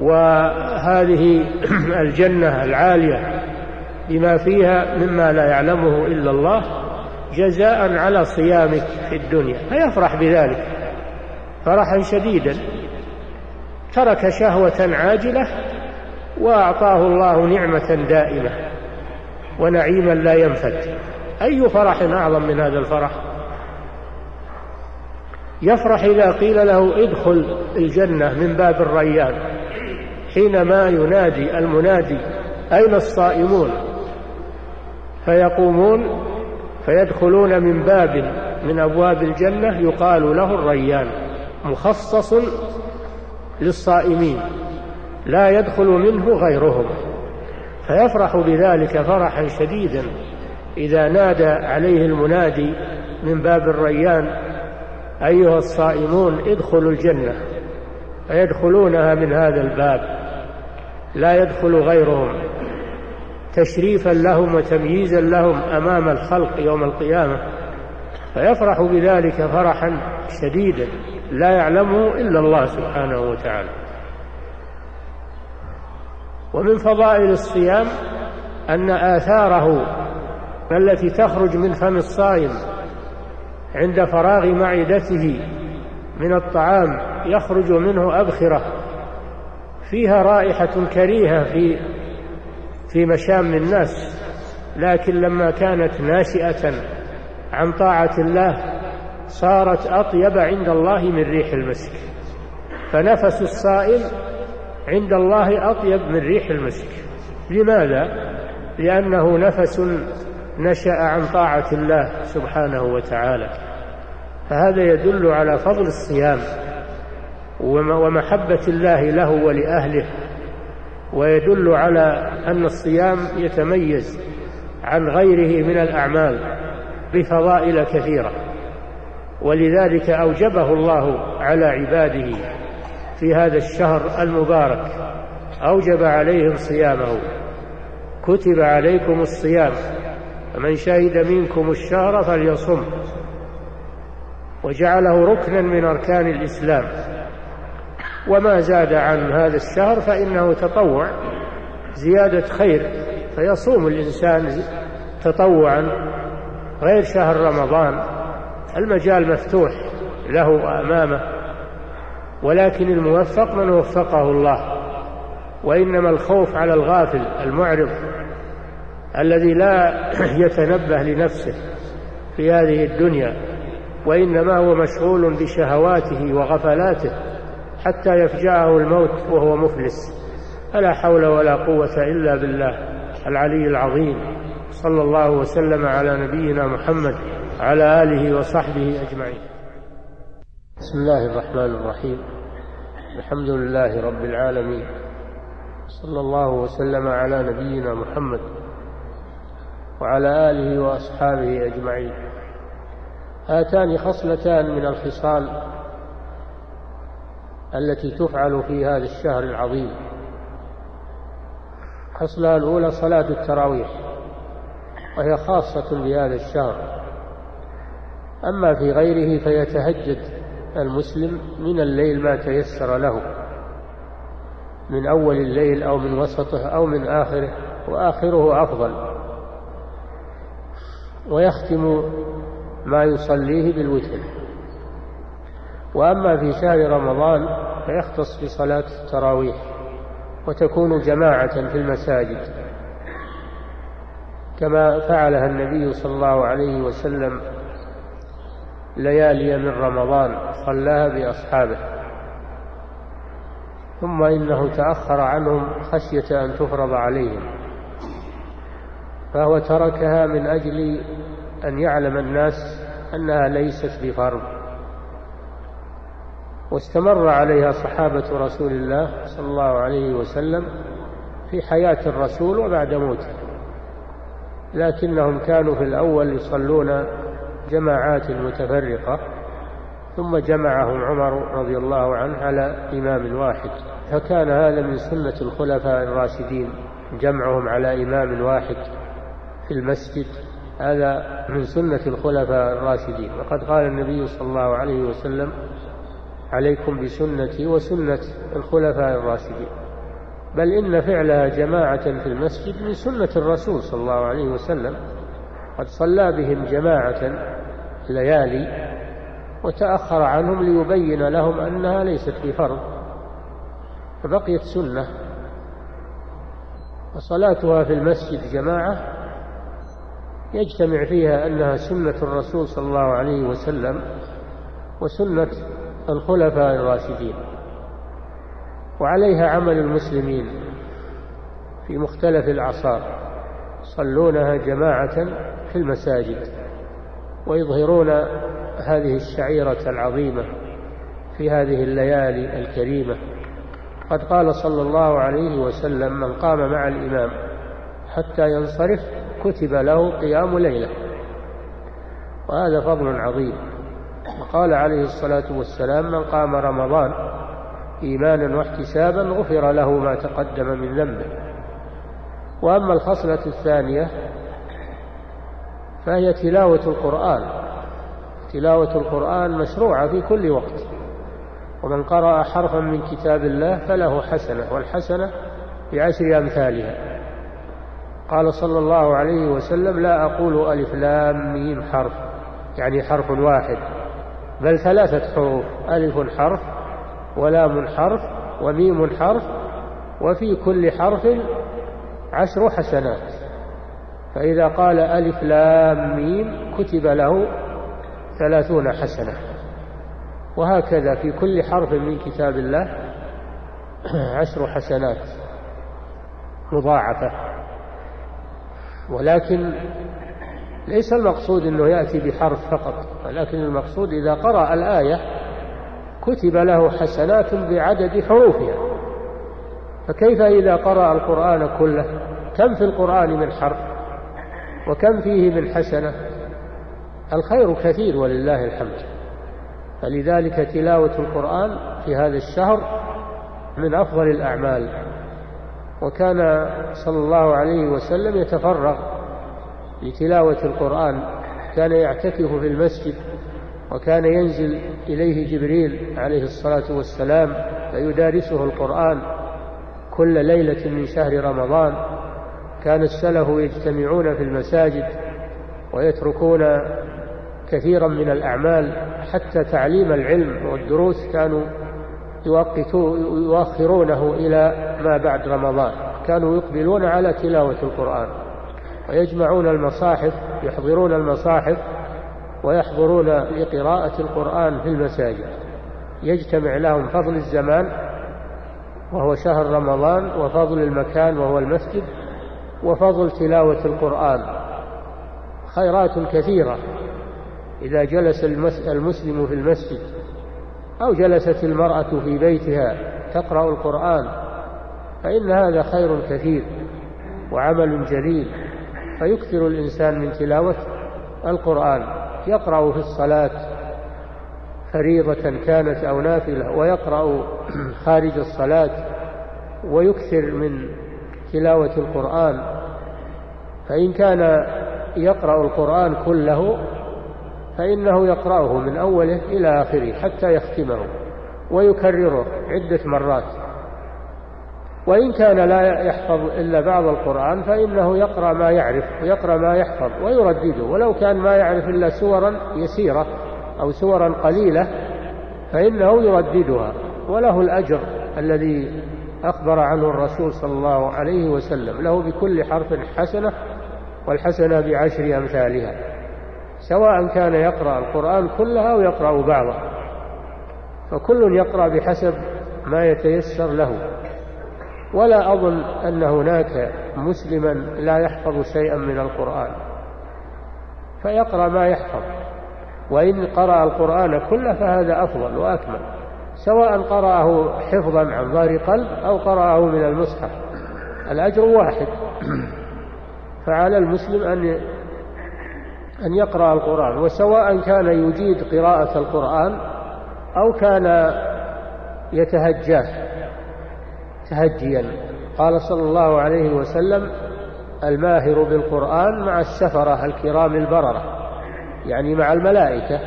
وهذه الجنة العالية بما فيها مما لا يعلمه إلا الله جزاء على صيامك في الدنيا. فيفرح بذلك. فرحا شديدا. ترك شهوة عاجلة وأعطاه الله نعمة دائمة ونعيما لا ينفد. أي فرح أعظم من هذا الفرح؟ يفرح إذا قيل له ادخل الجنة من باب الريان. حينما ينادي المنادي أين الصائمون؟ فيقومون فيدخلون من باب من أبواب الجنة يقال له الريان مخصص للصائمين لا يدخل منه غيرهم. فيفرح بذلك فرحا شديدا إذا نادى عليه المنادي من باب الريان أيها الصائمون ادخلوا الجنة. فيدخلونها من هذا الباب. لا يدخل غيرهم. تشريفا لهم وتمييزا لهم أمام الخلق يوم القيامة. فيفرح بذلك فرحا شديدا. لا يعلمه إلا الله سبحانه وتعالى. ومن فضائل الصيام أن آثاره التي تخرج من فم الصائم عند فراغ معدته من الطعام يخرج منه أبخرة. فيها رائحة كريهة في في مشام الناس لكن لما كانت ناشئة عن طاعة الله صارت أطيب عند الله من ريح المسك. فنفس الصائم عند الله أطيب من ريح المسك. لماذا؟ لأنه نفس نشأ عن طاعة الله سبحانه وتعالى. فهذا يدل على فضل الصيام. ومحبة الله له ولأهله. ويدل على أن الصيام يتميز عن غيره من الأعمال بفضائل كثيرة. ولذلك أوجبه الله على عباده في هذا الشهر المبارك. أوجب عليهم صيامه. كتب عليكم الصيام. فمن شهد منكم الشهر فليصم. وجعله ركنا من أركان الإسلام. وما زاد عن هذا الشهر فإنه تطوع. زيادة خير فيصوم الإنسان تطوعا غير شهر رمضان. المجال مفتوح له أمامه ولكن الموفق من وفقه الله. وإنما الخوف على الغافل المعرض الذي لا يتنبه لنفسه في هذه الدنيا وإنما هو مشغول بشهواته وغفلاته. حتى يفجعه الموت وهو مفلس. فلا حول ولا قوة إلا بالله العلي العظيم. صلى الله وسلم على نبينا محمد على آله وصحبه أجمعين. بسم الله الرحمن الرحيم. الحمد لله رب العالمين. صلى الله وسلم على نبينا محمد وعلى آله وأصحابه أجمعين. هاتان خصلتان من الخصال التي تفعل في هذا الشهر العظيم. الخصلة الأولى صلاة التراويح وهي خاصة بهذا الشهر. أما في غيره فيتهجد المسلم من الليل ما تيسر له من أول الليل أو من وسطه أو من آخره وآخره أفضل. ويختم ما يصليه بالوتر. وأما في شهر رمضان فيختص بصلاة التراويح وتكون جماعة في المساجد كما فعلها النبي صلى الله عليه وسلم ليالي من رمضان صلاها بأصحابه. ثم إنه تأخر عنهم خشية أن تفرض عليهم. فهو تركها من أجل أن يعلم الناس أنها ليست بفرض. واستمر عليها صحابة رسول الله صلى الله عليه وسلم في حياة الرسول وبعد موته. لكنهم كانوا في الأول يصلون جماعات متفرقة ثم جمعهم عمر رضي الله عنه على إمام واحد. فكان هذا من سنة الخلفاء الراشدين جمعهم على إمام واحد في المسجد. هذا من سنة الخلفاء الراشدين. وقد قال النبي صلى الله عليه وسلم عليكم بسنتي وسنة الخلفاء الراشدين. بل إن فعلها جماعة في المسجد من سنة الرسول صلى الله عليه وسلم. قد صلى بهم جماعة ليالي وتأخر عنهم ليبين لهم أنها ليست بفرض فبقيت سنة. وصلاتها في المسجد جماعة يجتمع فيها أنها سنة الرسول صلى الله عليه وسلم وسنة الخلفاء الراشدين. وعليها عمل المسلمين في مختلف الأعصار يصلونها جماعة في المساجد ويظهرون هذه الشعيرة العظيمة في هذه الليالي الكريمة. قد قال صلى الله عليه وسلم من قام مع الإمام حتى ينصرف كتب له قيام ليلة. وهذا فضل عظيم. وقال عليه الصلاة والسلام من قام رمضان إيمانا واحتسابا غفر له ما تقدم من ذنبه. وأما الخصلة الثانية فهي تلاوة القرآن. تلاوة القرآن مشروعة في كل وقت. ومن قرأ حرفا من كتاب الله فله حسنة والحسنة بعشر أمثالها. قال صلى الله عليه وسلم لا أقول ألف لام ميم حرف يعني حرف واحد. بل ثلاثة حروف ألف حرف ولام حرف وميم حرف وفي كل حرف عشر حسنات. فإذا قال ألف لام ميم كتب له ثلاثون حسنة. وهكذا في كل حرف من كتاب الله عشر حسنات مضاعفة. ولكن ليس المقصود أنه يأتي بحرف فقط ولكن المقصود إذا قرأ الآية كتب له حسنات بعدد حروفها. فكيف إذا قرأ القرآن كله؟ كم في القرآن من حرف؟ وكم فيه من حسنة؟ الخير كثير ولله الحمد. فلذلك تلاوة القرآن في هذا الشهر من أفضل الأعمال. وكان صلى الله عليه وسلم يتفرغ لتلاوة القرآن كان يعتكف في المسجد وكان ينزل إليه جبريل عليه الصلاة والسلام فيدارسه القرآن كل ليلة من شهر رمضان. كان السلف يجتمعون في المساجد ويتركون كثيرا من الأعمال حتى تعليم العلم والدروس كانوا يؤخرونه إلى ما بعد رمضان. كانوا يقبلون على تلاوة القرآن. ويجمعون المصاحف يحضرون المصاحف ويحضرون لقراءة القرآن في المساجد. يجتمع لهم فضل الزمان وهو شهر رمضان وفضل المكان وهو المسجد وفضل تلاوة القرآن. خيرات كثيرة. إذا جلس المسلم في المسجد أو جلست المرأة في بيتها تقرأ القرآن فإن هذا خير كثير وعمل جليل. فيكثر الإنسان من تلاوة القرآن يقرأ في الصلاة فريضة كانت أو نافلة ويقرأ خارج الصلاة ويكثر من تلاوة القرآن. فإن كان يقرأ القرآن كله فإنه يقرأه من أوله إلى آخره حتى يختمه ويكرره عدة مرات. وإن كان لا يحفظ إلا بعض القرآن فإنه يقرأ ما يعرف ويقرأ ما يحفظ ويردده. ولو كان ما يعرف إلا سورا يسيرة أو سورا قليلة فإنه يرددها. وله الأجر الذي أخبر عنه الرسول صلى الله عليه وسلم. له بكل حرف حسنة والحسنة بعشر أمثالها. سواء كان يقرأ القرآن كله أو يقرأ بعضه. فكل يقرأ بحسب ما يتيسر له. ولا أظن أن هناك مسلما لا يحفظ شيئا من القرآن. فيقرأ ما يحفظ. وإن قرأ القرآن كله فهذا أفضل وأكمل. سواء قرأه حفظا عن ظهر قلب أو قرأه من المصحف. الأجر واحد. فعلى المسلم أن أن يقرأ القرآن. وسواء كان يجيد قراءة القرآن أو كان يتهجاه. تهجيا قال صلى الله عليه وسلم الماهر بالقرآن مع السفرة الكرام البررة يعني مع الملائكة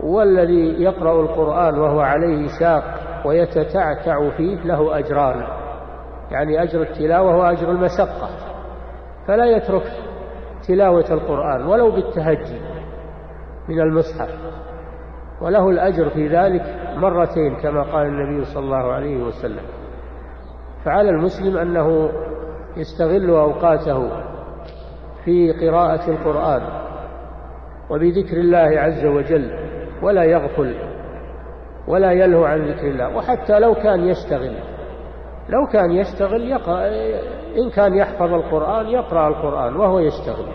والذي يقرأ القرآن وهو عليه شاق ويتتعتع فيه له أجران يعني أجر التلاوة وأجر المشقة. فلا يترك تلاوة القرآن ولو بالتهجي من المصحف وله الأجر في ذلك مرتين كما قال النبي صلى الله عليه وسلم. فعلى المسلم أنه يستغل أوقاته في قراءة القرآن وبذكر الله عز وجل ولا يغفل ولا يلهو عن ذكر الله وحتى لو كان يشتغل لو كان يشتغل يقرأ إن كان يحفظ القرآن يقرأ القرآن وهو يشتغل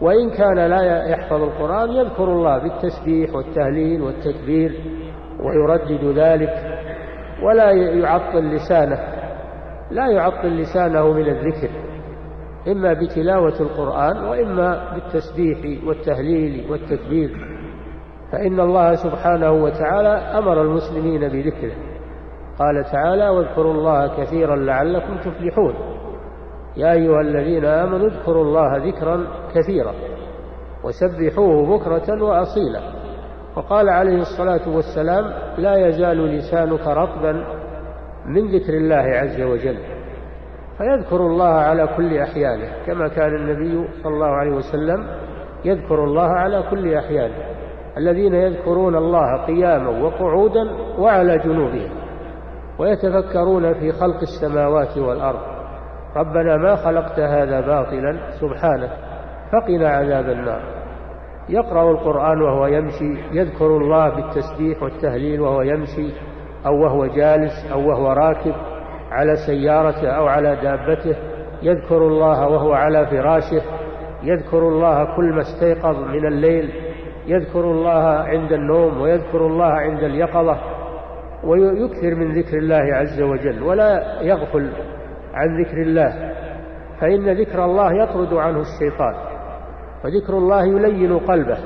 وإن كان لا يحفظ القرآن يذكر الله بالتسبيح والتهليل والتكبير ويردد ذلك ولا يعطل لسانه لا يعطل لسانه من الذكر إما بتلاوة القرآن وإما بالتسبيح والتهليل والتكبير فإن الله سبحانه وتعالى أمر المسلمين بذكره. قال تعالى واذكروا الله كثيرا لعلكم تفلحون يا أيها الذين آمنوا اذكروا الله ذكرا كثيرا وسبحوه بكرة وأصيلا. وقال عليه الصلاة والسلام لا يزال لسانك رطبا من ذكر الله عز وجل. فيذكر الله على كل أحيانه كما كان النبي صلى الله عليه وسلم يذكر الله على كل أحيانه. الذين يذكرون الله قياما وقعودا وعلى جنوبهم ويتفكرون في خلق السماوات والأرض. ربنا ما خلقت هذا باطلا سبحانك فقنا عذاب النار. يقرأ القرآن وهو يمشي يذكر الله بالتسبيح والتهليل وهو يمشي. أو وهو جالس أو وهو راكب على سيارته أو على دابته يذكر الله وهو على فراشه يذكر الله كل ما استيقظ من الليل يذكر الله عند النوم ويذكر الله عند اليقظة ويكثر من ذكر الله عز وجل ولا يغفل عن ذكر الله. فإن ذكر الله يطرد عنه الشيطان وذكر الله يلين قلبه.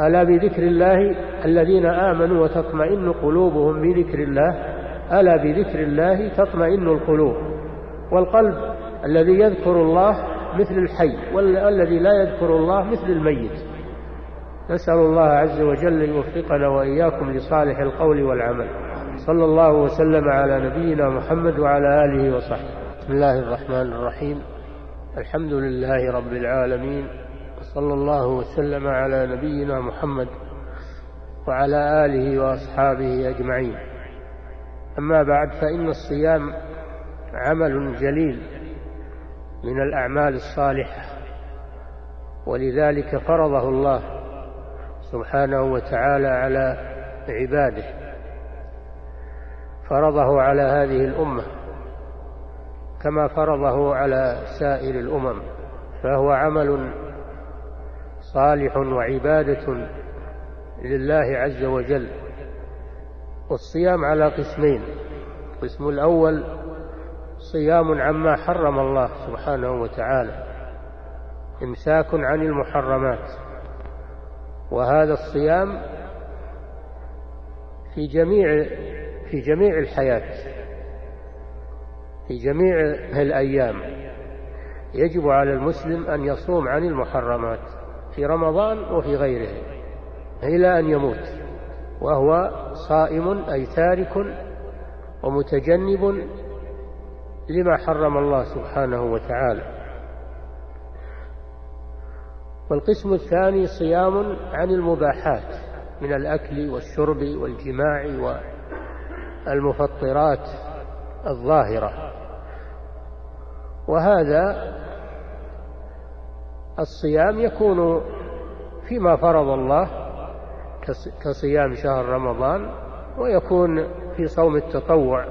ألا بذكر الله الذين آمنوا وتطمئن قلوبهم بذكر الله؟ ألا بذكر الله تطمئن القلوب. والقلب الذي يذكر الله مثل الحي والذي لا يذكر الله مثل الميت. نسأل الله عز وجل يوفقنا وإياكم لصالح القول والعمل. صلى الله وسلم على نبينا محمد وعلى آله وصحبه. بسم الله الرحمن الرحيم. الحمد لله رب العالمين. صلى الله وسلم على نبينا محمد وعلى آله وأصحابه أجمعين. أما بعد فإن الصيام عمل جليل من الأعمال الصالحة ولذلك فرضه الله سبحانه وتعالى على عباده. فرضه على هذه الأمة كما فرضه على سائر الأمم فهو عمل صالح وعبادة لله عز وجل. والصيام على قسمين. القسم الأول صيام عما حرم الله سبحانه وتعالى إمساك عن المحرمات. وهذا الصيام في جميع في جميع الحياة في جميع الأيام. يجب على المسلم أن يصوم عن المحرمات. في رمضان وفي غيره إلى أن يموت وهو صائم أي تارك ومتجنب لما حرم الله سبحانه وتعالى. والقسم الثاني صيام عن المباحات من الأكل والشرب والجماع والمفطرات الظاهرة. وهذا الصيام يكون فيما فرض الله كصيام شهر رمضان ويكون في صوم التطوع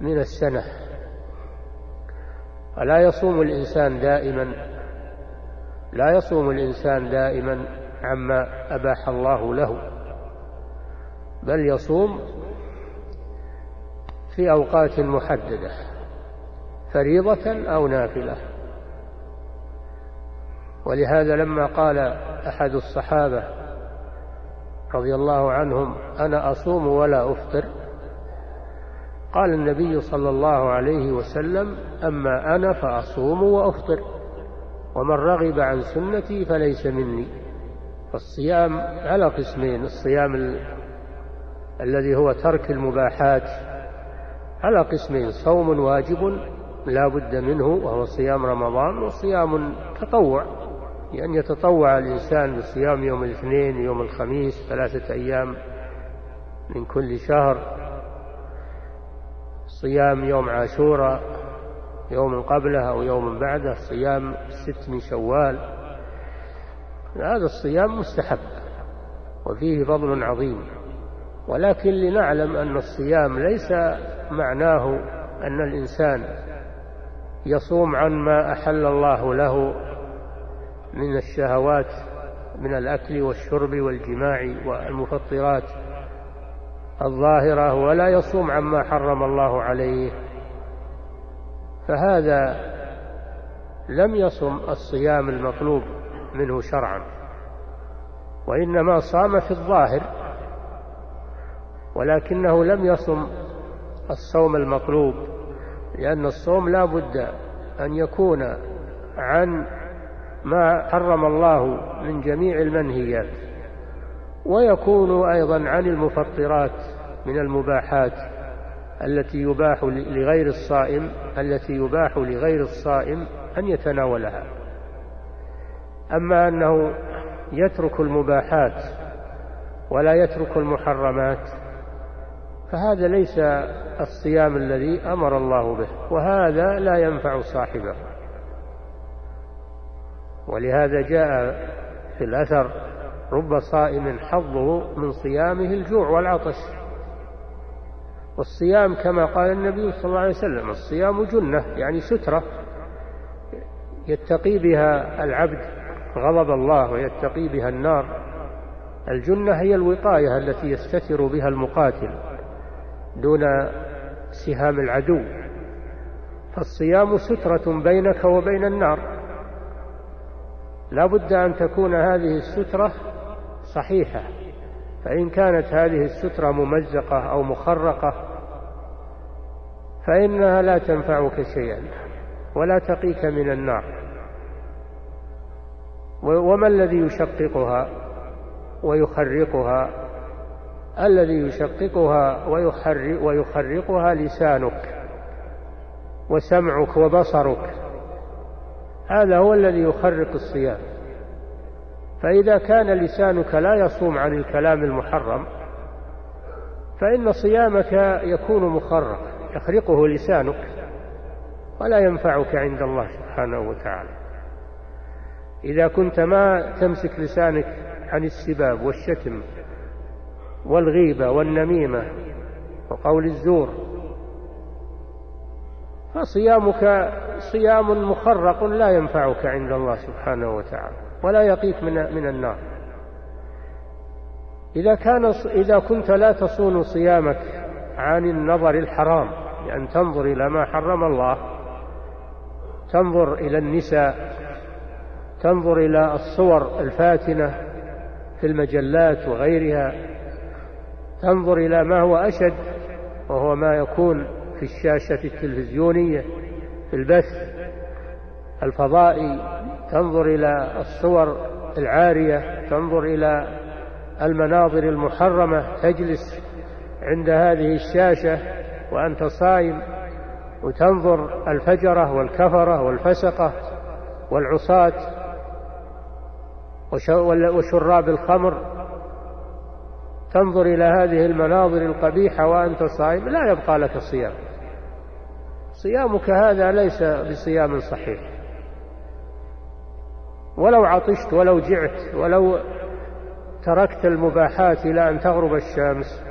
من السنة. ولا يصوم الإنسان دائما؟ لا يصوم الإنسان دائما عما أباح الله له بل يصوم في أوقات محددة فريضة أو نافلة. ولهذا لما قال أحد الصحابة رضي الله عنهم أنا أصوم ولا أفطر قال النبي صلى الله عليه وسلم أما أنا فأصوم وأفطر ومن رغب عن سنتي فليس مني. فالصيام على قسمين الصيام ال... الذي هو ترك المباحات على قسمين صوم واجب لا بد منه وهو صيام رمضان وصيام تطوع. لأن يتطوع الإنسان بصيام يوم الاثنين يوم الخميس ثلاثة أيام من كل شهر. صيام يوم عاشوراء يوم قبله أو يوم بعده صيام الست من شوال. هذا الصيام مستحب وفيه فضل عظيم. ولكن لنعلم أن الصيام ليس معناه أن الإنسان يصوم عن ما أحل الله له من الشهوات من الأكل والشرب والجماع والمفطرات الظاهرة ولا يصوم عما حرم الله عليه. فهذا لم يصم الصيام المطلوب منه شرعا وإنما صام في الظاهر ولكنه لم يصم الصوم المطلوب لأن الصوم لا بد أن يكون عن ما حرم الله من جميع المنهيات ويكون أيضا عن المفطرات من المباحات التي يباح لغير الصائم التي يباح لغير الصائم أن يتناولها. أما أنه يترك المباحات ولا يترك المحرمات فهذا ليس الصيام الذي أمر الله به وهذا لا ينفع صاحبه. ولهذا جاء في الأثر رب صائم حظه من صيامه الجوع والعطش. والصيام كما قال النبي صلى الله عليه وسلم الصيام جنة يعني سترة. يتقي بها العبد غضب الله ويتقي بها النار. الجنة هي الوقاية التي يستتر بها المقاتل دون سهام العدو. فالصيام سترة بينك وبين النار. لا بد أن تكون هذه السترة صحيحة فإن كانت هذه السترة ممزقة أو مخرقة فإنها لا تنفعك شيئا ولا تقيك من النار. وما الذي يشققها ويخرقها؟ الذي يشققها ويخرقها لسانك وسمعك وبصرك. هذا هو الذي يخرق الصيام. فإذا كان لسانك لا يصوم عن الكلام المحرم فإن صيامك يكون مخرق يخرقه لسانك ولا ينفعك عند الله سبحانه وتعالى. إذا كنت ما تمسك لسانك عن السباب والشتم والغيبة والنميمة وقول الزور فصيامك صيام مخرق لا ينفعك عند الله سبحانه وتعالى ولا يقيك من من النار. إذا كان إذا كنت لا تصون صيامك عن النظر الحرام لأن تنظر إلى ما حرم الله تنظر إلى النساء تنظر إلى الصور الفاتنة في المجلات وغيرها تنظر إلى ما هو أشد وهو ما يكون في الشاشة التلفزيونية في البث الفضائي تنظر إلى الصور العارية تنظر إلى المناظر المحرمة تجلس عند هذه الشاشة وأنت صائم وتنظر الفجرة والكفرة والفسقة والعصاة وشراب الخمر. تنظر إلى هذه المناظر القبيحة وأنت صائم لا يبقى لك صيام. صيامك هذا ليس بصيام صحيح. ولو عطشت ولو جعت ولو تركت المباحات إلى أن تغرب الشمس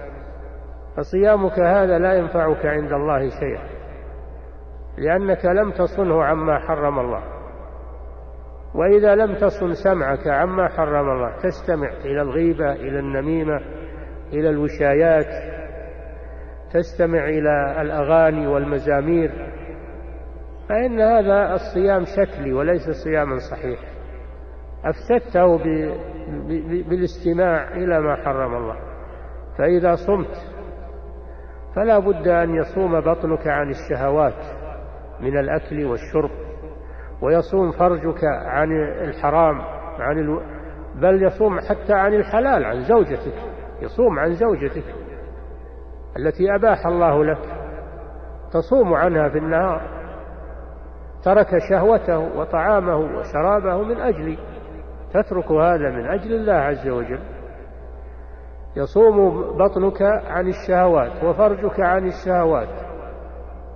فصيامك هذا لا ينفعك عند الله شيئا لأنك لم تصنه عما حرم الله. وإذا لم تصن سمعك عما حرم الله تستمع إلى الغيبة إلى النميمة إلى الوشايات تستمع إلى الأغاني والمزامير فإن هذا الصيام شكلي وليس صياما صحيح أفسدته بالاستماع إلى ما حرم الله فإذا صمت فلا بد أن يصوم بطنك عن الشهوات من الأكل والشرب ويصوم فرجك عن الحرام عن. بل يصوم حتى عن الحلال عن زوجتك يصوم عن زوجتك التي أباح الله لك تصوم عنها في النهار. ترك شهوته وطعامه وشرابه من أجلي تترك هذا من أجل الله عز وجل. يصوم بطنك عن الشهوات وفرجك عن الشهوات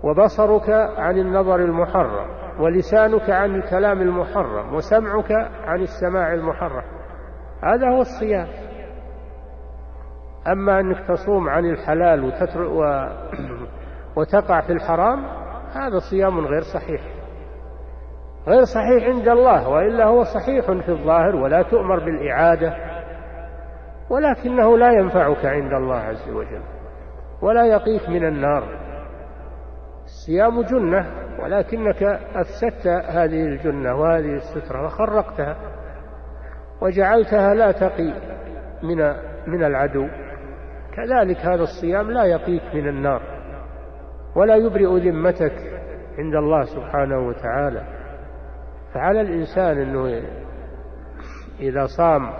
وبصرك عن النظر المحرم ولسانك عن الكلام المحرم وسمعك عن السماع المحرم. هذا هو الصيام. أما أنك تصوم عن الحلال و... وتقع في الحرام هذا صيام غير صحيح. غير صحيح عند الله وإلا هو صحيح في الظاهر ولا تؤمر بالإعادة ولكنه لا ينفعك عند الله عز وجل ولا يقيك من النار. الصيام جنة ولكنك أفسدت هذه الجنة وهذه السترة وخرقتها وجعلتها لا تقي من من العدو. كذلك هذا الصيام لا يقيك من النار ولا يبرئ ذمتك عند الله سبحانه وتعالى. فعلى الإنسان أنه إذا صام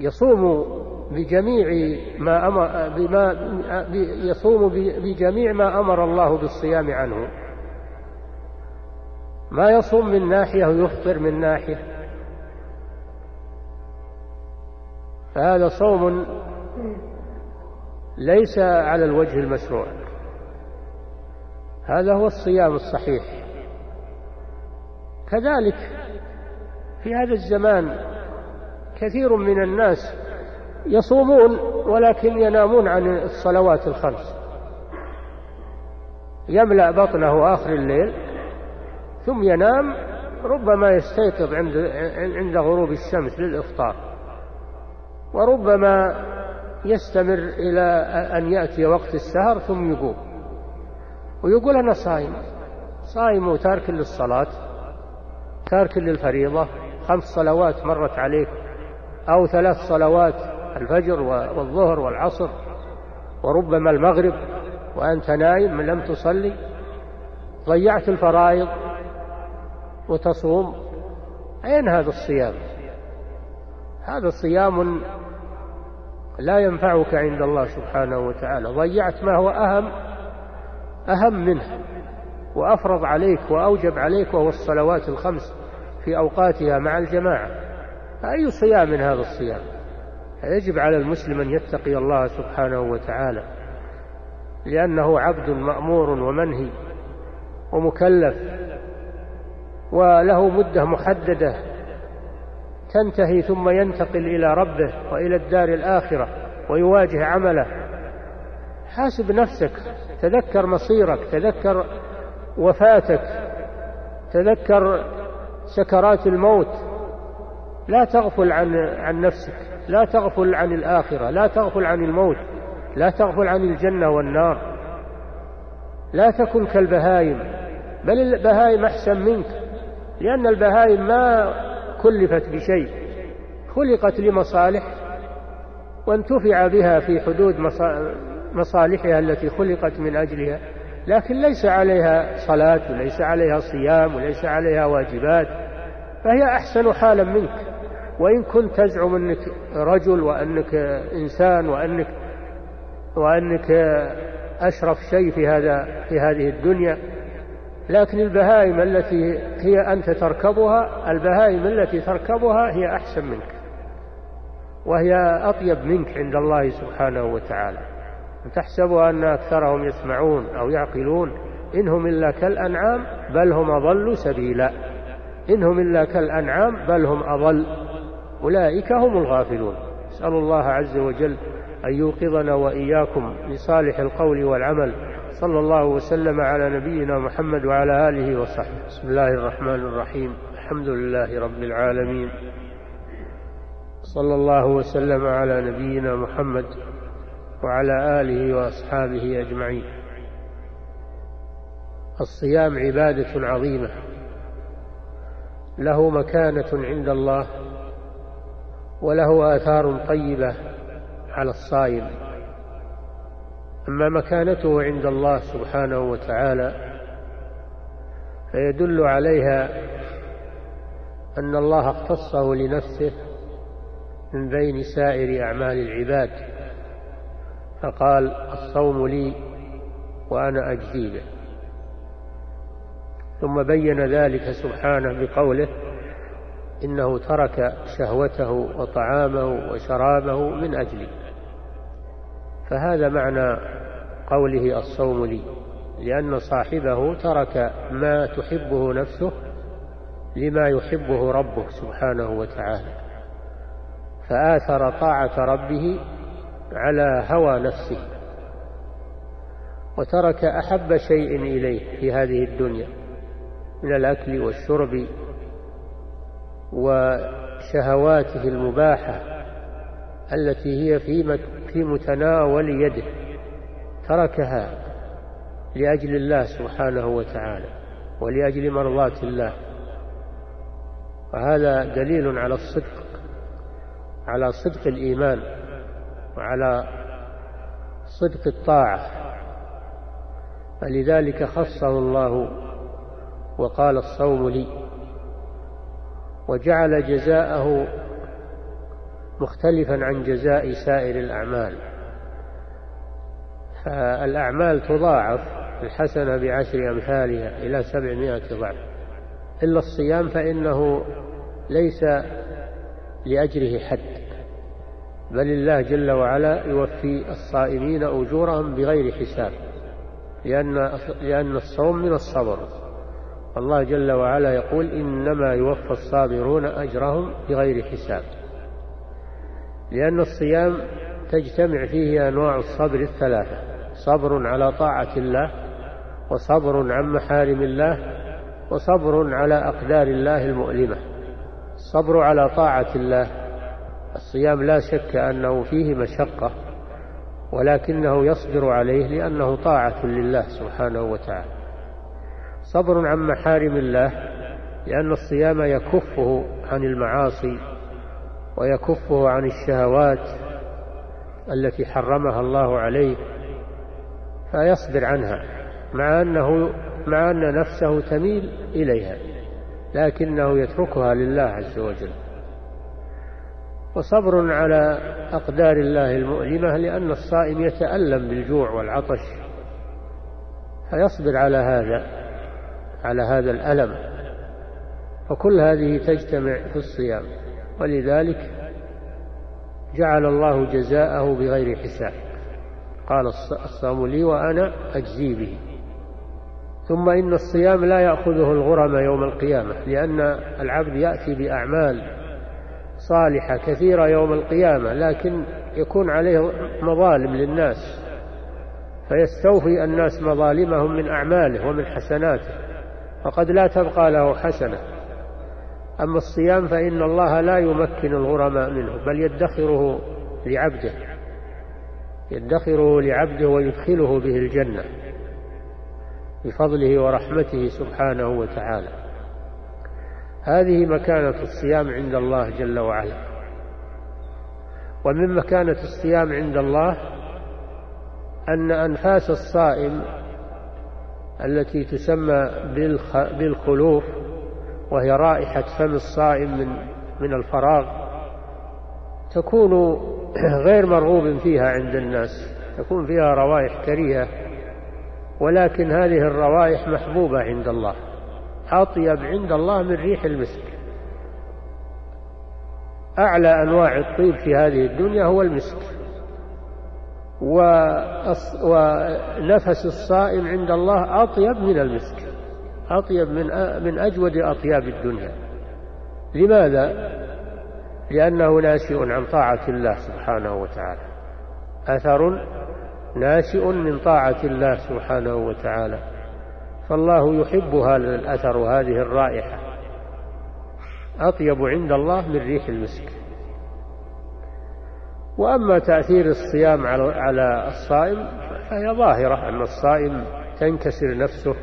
يصوم بجميع ما أمر بما يصوم بجميع ما أمر الله بالصيام عنه. ما يصوم من ناحية ويفطر من ناحية. فهذا صوم ليس على الوجه المشروع. هذا هو الصيام الصحيح. كذلك في هذا الزمان كثير من الناس يصومون ولكن ينامون عن الصلوات الخمس. يملأ بطنه آخر الليل ثم ينام ربما يستيقظ عند عند غروب الشمس للإفطار. وربما يستمر إلى أن يأتي وقت السهر ثم يقوم. ويقول أنا صايم. صايم وتارك للصلاة تارك للفريضة. خمس صلوات مرت عليك أو ثلاث صلوات الفجر والظهر والعصر. وربما المغرب وأنت نايم لم تصلي. ضيعت الفرائض وتصوم. أين هذا الصيام؟ هذا صيام لا ينفعك عند الله سبحانه وتعالى. ضيعت ما هو أهم أهم منه وأفرض عليك وأوجب عليك وهو الصلوات الخمس في أوقاتها مع الجماعة. أي صيام من هذا الصيام؟ يجب على المسلم أن يتقي الله سبحانه وتعالى لأنه عبد مأمور ومنهي ومكلف وله مدة محددة تنتهي ثم ينتقل إلى ربه وإلى الدار الآخرة ويواجه عمله. حاسب نفسك تذكر مصيرك تذكر وفاتك تذكر سكرات الموت. لا تغفل عن عن نفسك لا تغفل عن الآخرة لا تغفل عن الموت لا تغفل عن الجنة والنار. لا تكن كالبهائم بل البهائم أحسن منك لأن البهائم ما كلفت بشيء خلقت لمصالح وانتفع بها في حدود مصالحها التي خلقت من أجلها. لكن ليس عليها صلاة وليس عليها صيام وليس عليها واجبات فهي أحسن حالا منك. وإن كنت تزعم أنك رجل وأنك إنسان وأنك وأنك أشرف شيء في هذا في هذه الدنيا لكن البهائم التي هي أنت تركبها البهائم التي تركبها هي أحسن منك. وهي أطيب منك عند الله سبحانه وتعالى. تحسب أن أكثرهم يسمعون أو يعقلون إنهم إلا كالأنعام بل هم أضل سبيلا. إنهم إلا كالأنعام بل هم أضل. أولئك هم الغافلون. نسأل الله عز وجل أن يوقظنا وإياكم لصالح القول والعمل. صلى الله وسلم على نبينا محمد وعلى آله وصحبه. بسم الله الرحمن الرحيم. الحمد لله رب العالمين. صلى الله وسلم على نبينا محمد وعلى آله وأصحابه أجمعين. الصيام عبادة عظيمة. له مكانة عند الله وله آثار طيبة على الصائم. أما مكانته عند الله سبحانه وتعالى فيدل عليها أن الله اختصه لنفسه من بين سائر أعمال العباد فقال الصوم لي وأنا أجزي به. ثم بين ذلك سبحانه بقوله إنه ترك شهوته وطعامه وشرابه من أجلي. فهذا معنى قوله الصوم لي لأن صاحبه ترك ما تحبه نفسه لما يحبه ربه سبحانه وتعالى. فآثر طاعة ربه على هوى نفسه وترك أحب شيء إليه في هذه الدنيا من الأكل والشرب وشهواته المباحة التي هي في متناول يده. تركها لأجل الله سبحانه وتعالى ولأجل مرضاة الله. وهذا دليل على الصدق على صدق الإيمان وعلى صدق الطاعة. فلذلك خصه الله وقال الصوم لي وجعل جزاءه مختلفا عن جزاء سائر الأعمال. فالأعمال تضاعف الحسنة بعشر أمثالها إلى سبعمائة ضعف. إلا الصيام فإنه ليس لأجره حد بل الله جل وعلا يوفي الصائمين أجورهم بغير حساب لأن, لأن الصوم من الصبر. الله جل وعلا يقول إنما يوفى الصابرون أجرهم بغير حساب لأن الصيام تجتمع فيه أنواع الصبر الثلاثة. صبر على طاعة الله وصبر عن محارم الله وصبر على أقدار الله المؤلمة. الصبر على طاعة الله الصيام لا شك أنه فيه مشقة ولكنه يصبر عليه لأنه طاعة لله سبحانه وتعالى. صبر عن محارم الله لأن الصيام يكفه عن المعاصي ويكفه عن الشهوات التي حرمها الله عليه فيصبر عنها مع أنه مع أن نفسه تميل إليها لكنه يتركها لله عز وجل. وصبر على أقدار الله المؤلمة لأن الصائم يتألم بالجوع والعطش. فيصبر على هذا على هذا الألم. فكل هذه تجتمع في الصيام. ولذلك جعل الله جزاءه بغير حساب. قال الصوم لي وأنا أجزي به. ثم إن الصيام لا يأخذه الغرم يوم القيامة لأن العبد يأتي بأعمال صالحة كثيرة يوم القيامة لكن يكون عليه مظالم للناس فيستوفي الناس مظالمهم من أعماله ومن حسناته فقد لا تبقى له حسنة. أما الصيام فإن الله لا يمكن الغرماء منه بل يدخره لعبده. يدخره لعبده ويدخله به الجنة بفضله ورحمته سبحانه وتعالى. هذه مكانة الصيام عند الله جل وعلا. ومن مكانة الصيام عند الله أن أنفاس الصائم التي تسمى بالخلوف وهي رائحة فم الصائم من من الفراغ تكون غير مرغوب فيها عند الناس تكون فيها روائح كريهة ولكن هذه الروائح محبوبة عند الله أطيب عند الله من ريح المسك أعلى أنواع الطيب في هذه الدنيا هو المسك ونفس الصائم عند الله أطيب من المسك أطيب من من أجود أطياب الدنيا لماذا؟ لأنه ناشئ عن طاعة الله سبحانه وتعالى. أثر ناشئ من طاعة الله سبحانه وتعالى. فالله يحب هذا الأثر وهذه الرائحة. أطيب عند الله من ريح المسك. وأما تأثير الصيام على الصائم فهي ظاهرة أن الصائم تنكسر نفسه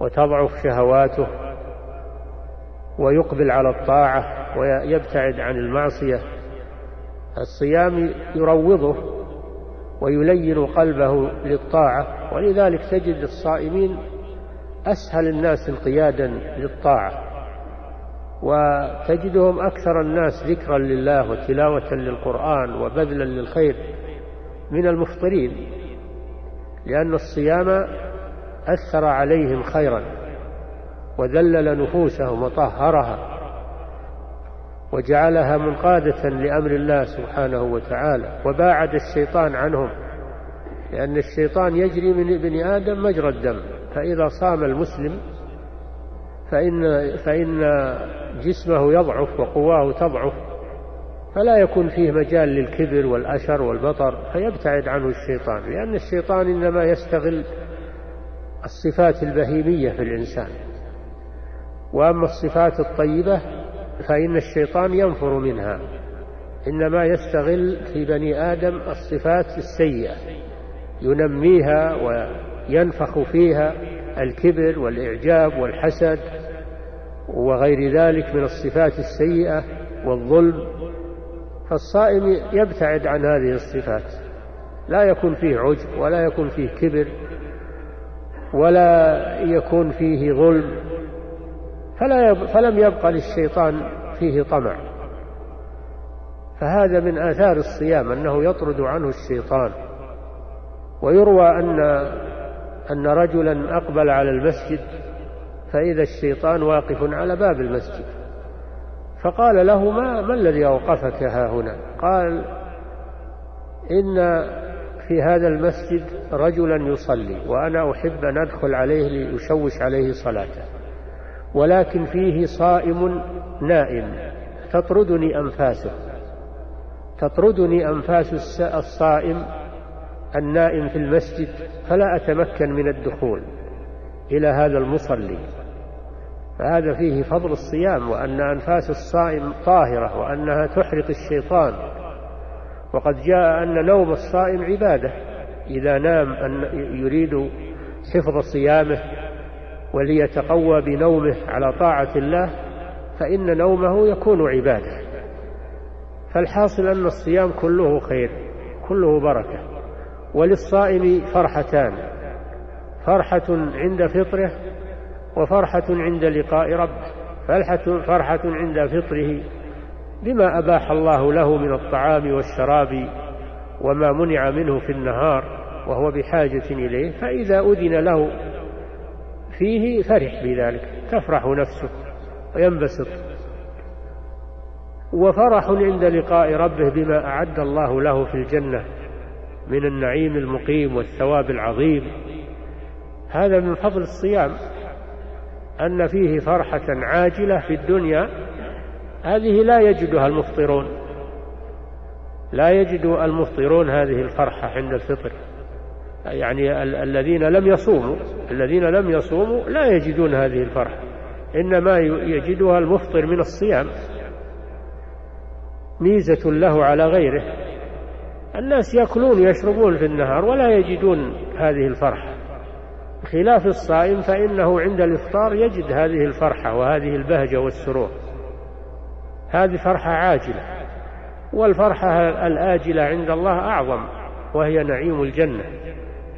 وتضعف شهواته ويقبل على الطاعة ويبتعد عن المعصية. الصيام يروضه ويلين قلبه للطاعة ولذلك تجد الصائمين أسهل الناس انقيادا للطاعة وتجدهم أكثر الناس ذكرا لله وتلاوة للقرآن وبذلا للخير من المفطرين لأن الصيام أثر عليهم خيرا. وذلل نفوسهم وطهرها وجعلها منقادة لأمر الله سبحانه وتعالى وباعد الشيطان عنهم لأن الشيطان يجري من ابن آدم مجرى الدم فإذا صام المسلم فإن, فإن جسمه يضعف وقواه تضعف فلا يكون فيه مجال للكبر والأشر والبطر فيبتعد عنه الشيطان لأن الشيطان إنما يستغل الصفات البهيمية في الإنسان. وأما الصفات الطيبة فإن الشيطان ينفر منها. إنما يستغل في بني آدم الصفات السيئة ينميها وينفخ فيها الكبر والإعجاب والحسد وغير ذلك من الصفات السيئة والظلم. فالصائم يبتعد عن هذه الصفات لا يكون فيه عجب ولا يكون فيه كبر ولا يكون فيه ظلم. فلا يب فلم يبقى للشيطان فيه طمع. فهذا من آثار الصيام أنه يطرد عنه الشيطان. ويروى أن أن رجلا أقبل على المسجد فإذا الشيطان واقف على باب المسجد. فقال له ما, ما الذي أوقفك ها هنا؟ قال إن في هذا المسجد رجلا يصلي وأنا أحب أن أدخل عليه ليشوش عليه صلاته. ولكن فيه صائم نائم. تطردني أنفاسه. تطردني أنفاس الصائم النائم في المسجد فلا أتمكن من الدخول إلى هذا المصلي. فهذا فيه فضل الصيام وأن أنفاس الصائم طاهرة وأنها تحرق الشيطان. وقد جاء أن نوم الصائم عبادة. إذا نام أن يريد حفظ صيامه وليتقوى بنومه على طاعة الله فإن نومه يكون عبادة. فالحاصل أن الصيام كله خير كله بركة. وللصائم فرحتان فرحة عند فطره وفرحة عند لقاء ربه. فرحة, فرحة عند فطره بما أباح الله له من الطعام والشراب وما منع منه في النهار وهو بحاجة إليه فإذا أذن له فيه فرح بذلك. تفرح نفسه وينبسط. وفرح عند لقاء ربه بما أعد الله له في الجنة من النعيم المقيم والثواب العظيم. هذا من فضل الصيام أن فيه فرحة عاجلة في الدنيا. هذه لا يجدها المفطرون. لا يجد المفطرون هذه الفرحة عند الفطر. يعني ال- الذين لم يصوموا الذين لم يصوموا لا يجدون هذه الفرحة إنما يجدها المفطر من الصيام. ميزة له على غيره. الناس يأكلون ويشربون في النهار ولا يجدون هذه الفرحة خلاف الصائم فإنه عند الإفطار يجد هذه الفرحة وهذه البهجة والسرور. هذه فرحة عاجلة. والفرحة الآجلة عند الله أعظم وهي نعيم الجنة.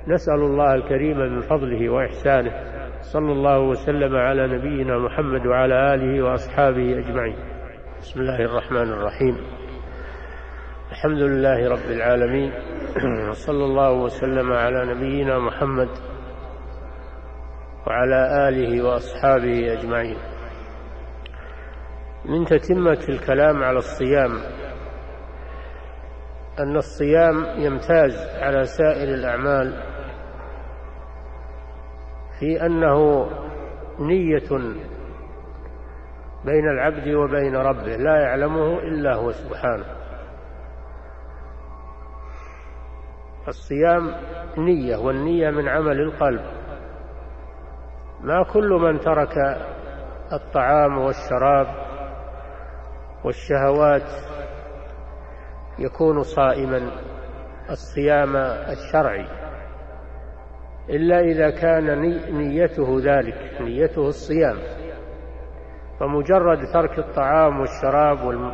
نسأل الله الكريم من فضله وإحسانه صلى الله وسلم على نبينا محمد وعلى آله وأصحابه أجمعين. بسم الله الرحمن الرحيم. الحمد لله رب العالمين. وصلى الله وسلم على نبينا محمد وعلى آله وأصحابه أجمعين. من تتمة الكلام على الصيام أن الصيام يمتاز على سائر الأعمال في أنه نية بين العبد وبين ربه لا يعلمه إلا هو سبحانه. الصيام نية والنية من عمل القلب. ما كل من ترك الطعام والشراب والشهوات يكون صائما الصيام الشرعي. إلا إذا كان نيته ذلك نيته الصيام. فمجرد ترك الطعام والشراب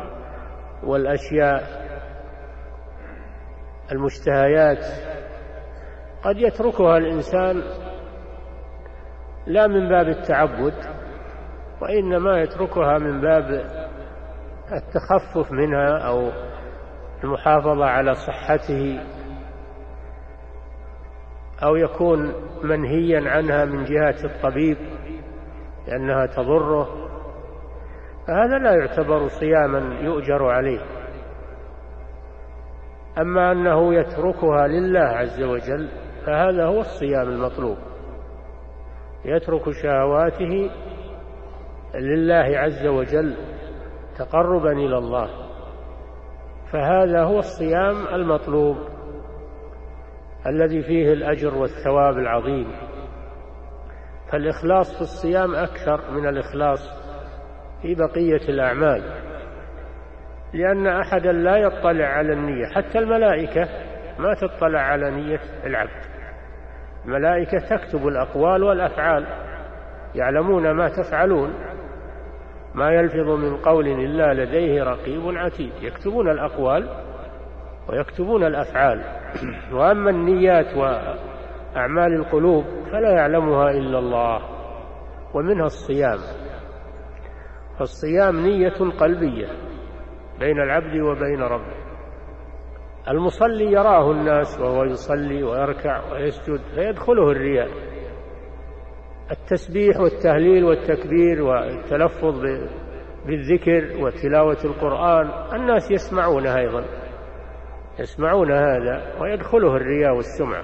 والأشياء المشتهيات قد يتركها الإنسان لا من باب التعبد وإنما يتركها من باب التخفف منها أو المحافظة على صحته أو يكون منهيا عنها من جهة الطبيب لأنها تضره فهذا لا يعتبر صياما يؤجر عليه. أما أنه يتركها لله عز وجل فهذا هو الصيام المطلوب. يترك شهواته لله عز وجل تقربا إلى الله. فهذا هو الصيام المطلوب الذي فيه الأجر والثواب العظيم. فالإخلاص في الصيام أكثر من الإخلاص في بقية الأعمال لأن أحدا لا يطلع على النية حتى الملائكة ما تطلع على نية العبد. الملائكة تكتب الأقوال والأفعال يعلمون ما تفعلون. ما يلفظ من قول إلا لديه رقيب عتيد. يكتبون الأقوال ويكتبون الأفعال. وأما النيات وأعمال القلوب فلا يعلمها إلا الله ومنها الصيام. فالصيام نية قلبية بين العبد وبين ربه. المصلي يراه الناس وهو يصلي ويركع ويسجد فيدخله الرياء. التسبيح والتهليل والتكبير والتلفظ بالذكر وتلاوة القرآن الناس يسمعونه أيضا. يسمعون هذا ويدخله الرياء والسمعة.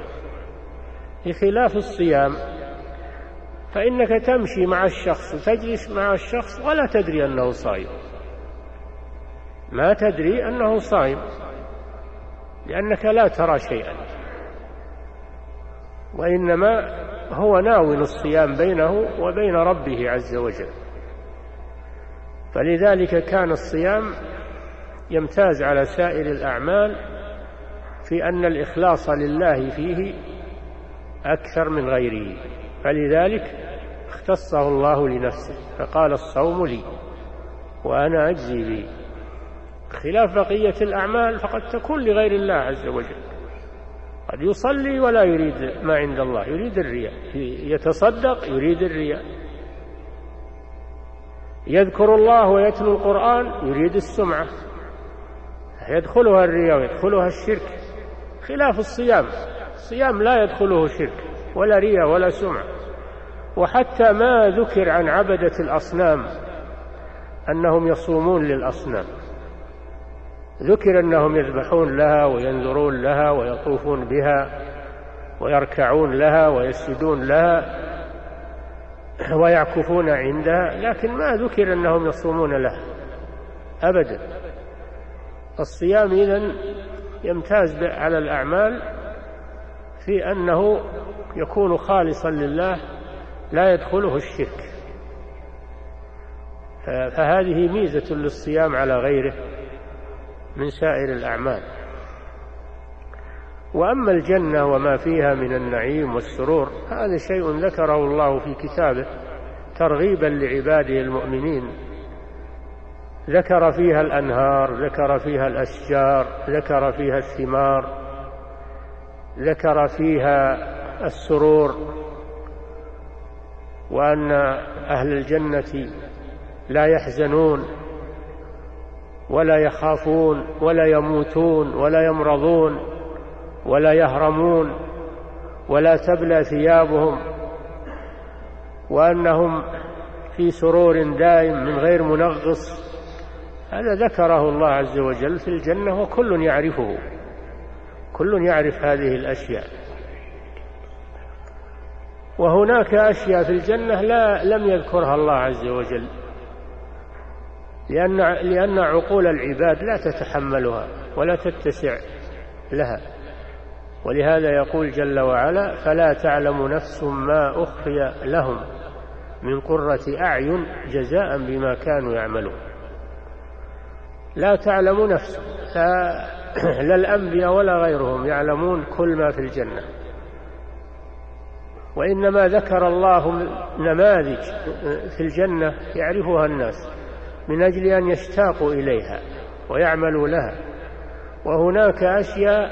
بخلاف الصيام فإنك تمشي مع الشخص وتجلس مع الشخص ولا تدري أنه صائم ما تدري أنه صائم لأنك لا ترى شيئا. وإنما هو ناول الصيام بينه وبين ربه عز وجل. فلذلك كان الصيام يمتاز على سائر الأعمال في أن الإخلاص لله فيه أكثر من غيره. فلذلك اختصه الله لنفسه فقال الصوم لي وأنا أجزي به. خلاف بقية الأعمال فقد تكون لغير الله عز وجل. قد يصلي ولا يريد ما عند الله يريد الرياء. يتصدق يريد الرياء. يذكر الله ويتلو القرآن يريد السمعة. يدخلها الرياء ويدخلها الشرك. خلاف الصيام. الصيام لا يدخله شرك ولا رياء ولا سمعة. وحتى ما ذكر عن عبدة الأصنام أنهم يصومون للأصنام. ذكر أنهم يذبحون لها وينذرون لها ويطوفون بها ويركعون لها ويسجدون لها ويعكفون عندها لكن ما ذكر أنهم يصومون لها أبدا. الصيام إذن يمتاز على الأعمال في أنه يكون خالصا لله لا يدخله الشرك. فهذه ميزة للصيام على غيره. من سائر الأعمال. وأما الجنة وما فيها من النعيم والسرور هذا شيء ذكره الله في كتابه ترغيبا لعباده المؤمنين. ذكر فيها الأنهار ذكر فيها الأشجار ذكر فيها الثمار ذكر فيها السرور. وأن أهل الجنة لا يحزنون. ولا يخافون ولا يموتون ولا يمرضون ولا يهرمون ولا تبلى ثيابهم وأنهم في سرور دائم من غير منغص. هذا ذكره الله عز وجل في الجنة وكل يعرفه كل يعرف هذه الأشياء. وهناك أشياء في الجنة لا لم يذكرها الله عز وجل. لأن لأن عقول العباد لا تتحملها ولا تتسع لها. ولهذا يقول جل وعلا فلا تعلم نفس ما أخفي لهم من قرة أعين جزاء بما كانوا يعملون. لا تعلم نفس. لا الأنبياء ولا غيرهم يعلمون كل ما في الجنة. وإنما ذكر الله نماذج في الجنة يعرفها الناس. من أجل أن يشتاقوا إليها ويعملوا لها. وهناك أشياء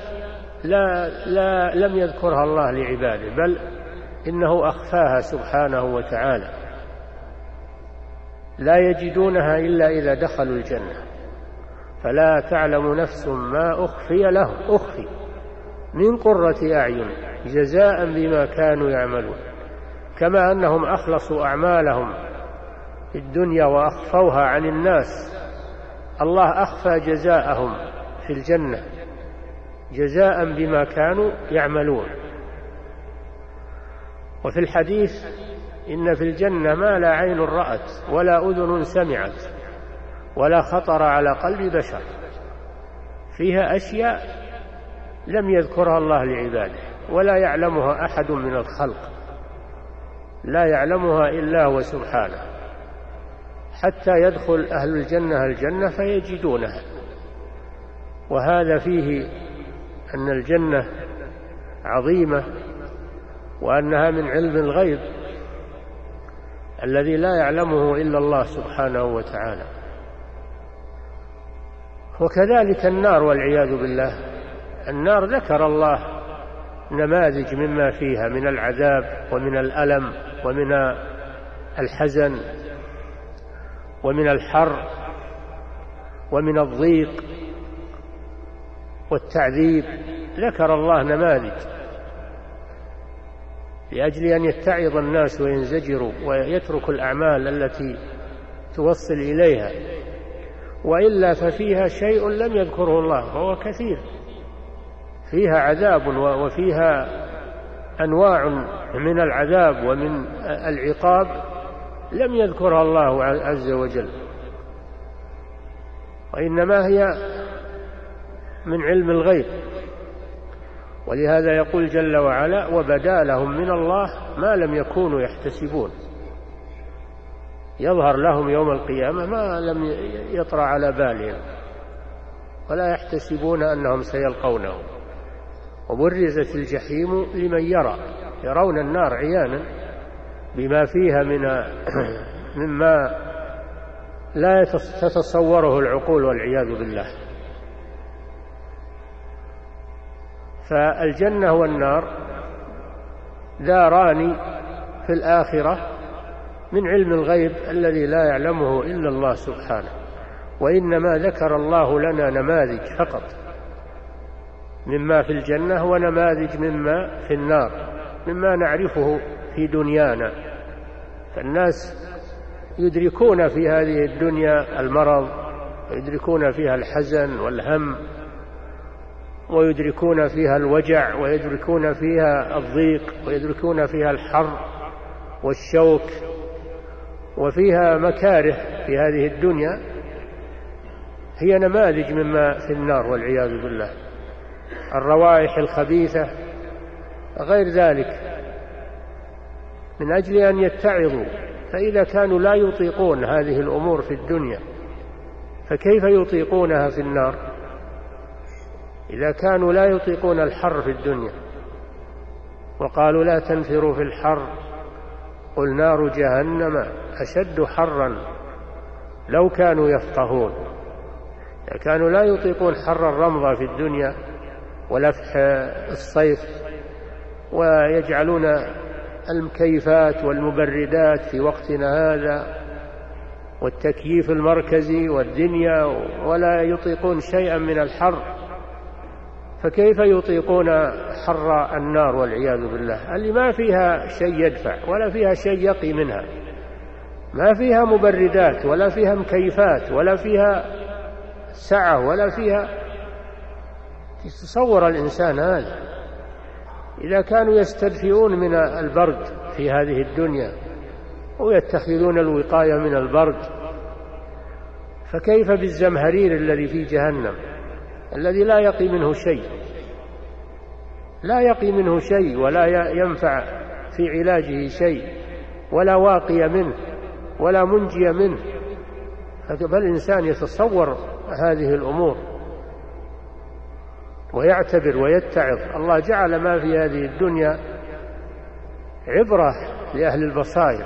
لا, لا لم يذكرها الله لعباده بل إنه أخفاها سبحانه وتعالى. لا يجدونها إلا إذا دخلوا الجنة. فلا تعلم نفس ما أخفي لهم أخفي من قرة أعين جزاء بما كانوا يعملون. كما أنهم أخلصوا أعمالهم في الدنيا وأخفوها عن الناس. الله أخفى جزاءهم في الجنة جزاء بما كانوا يعملون. وفي الحديث إن في الجنة ما لا عين رأت ولا أذن سمعت ولا خطر على قلب بشر. فيها أشياء لم يذكرها الله لعباده ولا يعلمها أحد من الخلق لا يعلمها إلا هو سبحانه. حتى يدخل أهل الجنة الجنة فيجدونها. وهذا فيه أن الجنة عظيمة وأنها من علم الغيب الذي لا يعلمه إلا الله سبحانه وتعالى. وكذلك النار والعياذ بالله النار ذكر الله نماذج مما فيها من العذاب ومن الألم ومن الحزن ومن الحر ومن الضيق والتعذيب ذكر الله نماذج. لأجل أن يتعظ الناس وينزجروا ويتركوا الأعمال التي توصل إليها. وإلا ففيها شيء لم يذكره الله وهو كثير. فيها عذاب وفيها أنواع من العذاب ومن العقاب. لم يذكرها الله عز وجل. وإنما هي من علم الغيب. ولهذا يقول جل وعلا وبدا لهم من الله ما لم يكونوا يحتسبون. يظهر لهم يوم القيامة ما لم يطرأ على بالهم. ولا يحتسبون أنهم سيلقونه وبرزت الجحيم لمن يرى. يرون النار عيانا. بما فيها من مما لا تتصوره العقول والعياذ بالله. فالجنة والنار داران في الآخرة من علم الغيب الذي لا يعلمه إلا الله سبحانه. وإنما ذكر الله لنا نماذج فقط مما في الجنة ونماذج مما في النار مما نعرفه في دنيانا. فالناس يدركون في هذه الدنيا المرض ويدركون فيها الحزن والهم ويدركون فيها الوجع ويدركون فيها الضيق ويدركون فيها الحر والشوك وفيها مكاره في هذه الدنيا. هي نماذج مما في النار والعياذ بالله. الروائح الخبيثة غير ذلك. من أجل أن يتعظوا فإذا كانوا لا يطيقون هذه الأمور في الدنيا فكيف يطيقونها في النار؟ إذا كانوا لا يطيقون الحر في الدنيا وقالوا لا تنفروا في الحر قل نار جهنم أشد حرا لو كانوا يفقهون. إذا كانوا لا يطيقون حر الرمضة في الدنيا ولفح الصيف ويجعلون المكيفات والمبردات في وقتنا هذا والتكييف المركزي والدنيا ولا يطيقون شيئا من الحر فكيف يطيقون حر النار والعياذ بالله؟ اللي ما فيها شيء يدفع ولا فيها شيء يقي منها ما فيها مبردات ولا فيها مكيفات ولا فيها سعة ولا فيها يتصور الإنسان هذا. إذا كانوا يستدفئون من البرد في هذه الدنيا ويتخذون الوقاية من البرد فكيف بالزمهرير الذي في جهنم الذي لا يقي منه شيء؟ لا يقي منه شيء ولا ينفع في علاجه شيء ولا واقي منه ولا منجي منه. فالإنسان يتصور هذه الأمور. ويعتبر ويتعظ. الله جعل ما في هذه الدنيا عبرة لأهل البصائر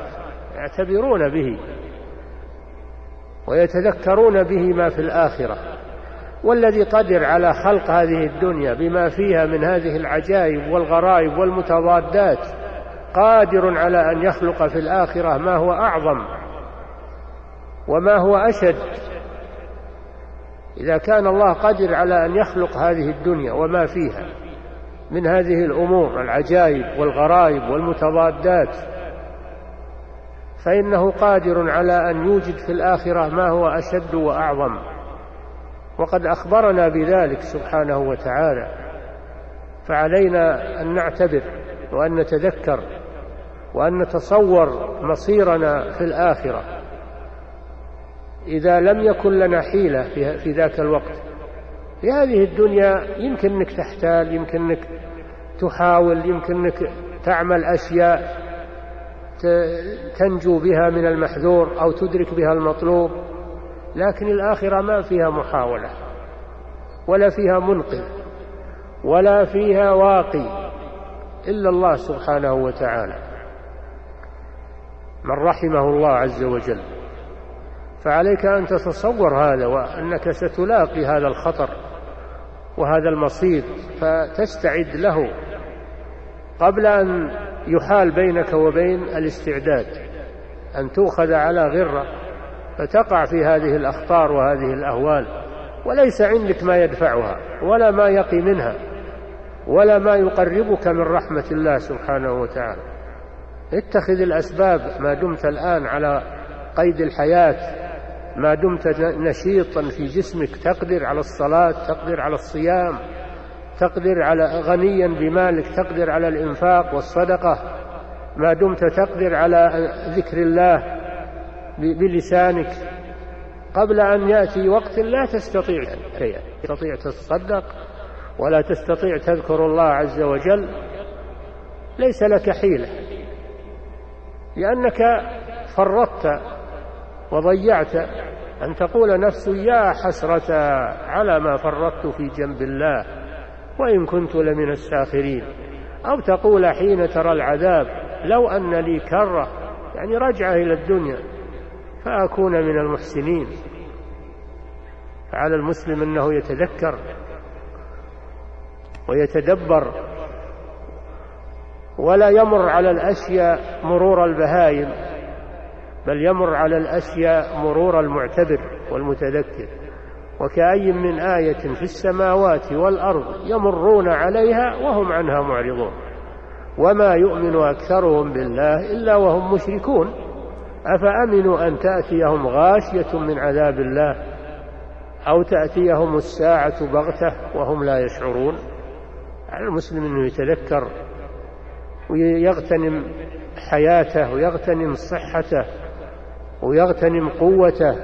يعتبرون به ويتذكرون به ما في الآخرة. والذي قدر على خلق هذه الدنيا بما فيها من هذه العجائب والغرائب والمتضادات قادر على أن يخلق في الآخرة ما هو أعظم وما هو أشد. إذا كان الله قادر على أن يخلق هذه الدنيا وما فيها من هذه الأمور العجائب والغرائب والمتضادات فإنه قادر على أن يوجد في الآخرة ما هو أشد وأعظم. وقد أخبرنا بذلك سبحانه وتعالى فعلينا أن نعتبر وأن نتذكر وأن نتصور مصيرنا في الآخرة. إذا لم يكن لنا حيلة في ذاك الوقت. في هذه الدنيا يمكن أنك تحتال يمكن أنك تحاول يمكن أنك تعمل أشياء تنجو بها من المحذور أو تدرك بها المطلوب لكن الآخرة ما فيها محاولة ولا فيها منقذ ولا فيها واقي إلا الله سبحانه وتعالى. من رحمه الله عز وجل. فعليك أن تتصور هذا وأنك ستلاقي هذا الخطر وهذا المصير فتستعد له قبل أن يحال بينك وبين الاستعداد أن تؤخذ على غرة فتقع في هذه الأخطار وهذه الأهوال وليس عندك ما يدفعها ولا ما يقي منها ولا ما يقربك من رحمة الله سبحانه وتعالى. اتخذ الأسباب ما دمت الآن على قيد الحياة ما دمت نشيطا في جسمك تقدر على الصلاة تقدر على الصيام تقدر على غنيا بمالك تقدر على الإنفاق والصدقة. ما دمت تقدر على ذكر الله بلسانك. قبل أن يأتي وقت لا تستطيع شيئا. تستطيع تتصدق ولا تستطيع تذكر الله عز وجل. ليس لك حيلة. لأنك فرطت وضيعت أن تقول نفس يا حسرة على ما فرطت في جنب الله وإن كنت لمن الساخرين. أو تقول حين ترى العذاب لو أن لي كرة. يعني رجعة إلى الدنيا فأكون من المحسنين. فعلى المسلم أنه يتذكر ويتدبر ولا يمر على الأشياء مرور البهائم. بل يمر على الأشياء مرور المعتبر والمتذكر وكأي من آية في السماوات والأرض يمرون عليها وهم عنها معرضون. وما يؤمن أكثرهم بالله إلا وهم مشركون. أفأمنوا أن تأتيهم غاشية من عذاب الله أو تأتيهم الساعة بغتة وهم لا يشعرون؟ على المسلم أنه يتذكر ويغتنم حياته ويغتنم صحته ويغتنم قوته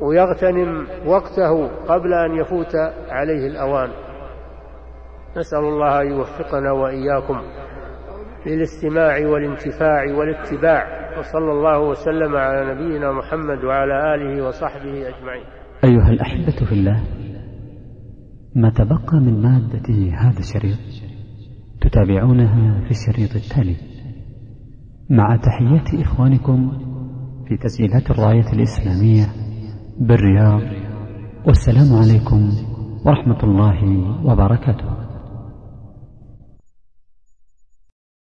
ويغتنم وقته قبل أن يفوت عليه الأوان. نسأل الله أن يوفقنا وإياكم للاستماع والانتفاع والاتباع وصلى الله وسلم على نبينا محمد وعلى آله وصحبه أجمعين.
أيها الأحبة في الله ما تبقى من مادة هذا الشريط تتابعونها في الشريط التالي. مع تحيات إخوانكم في تسجيلات الراية الإسلامية بالرياض. والسلام عليكم ورحمة الله وبركاته.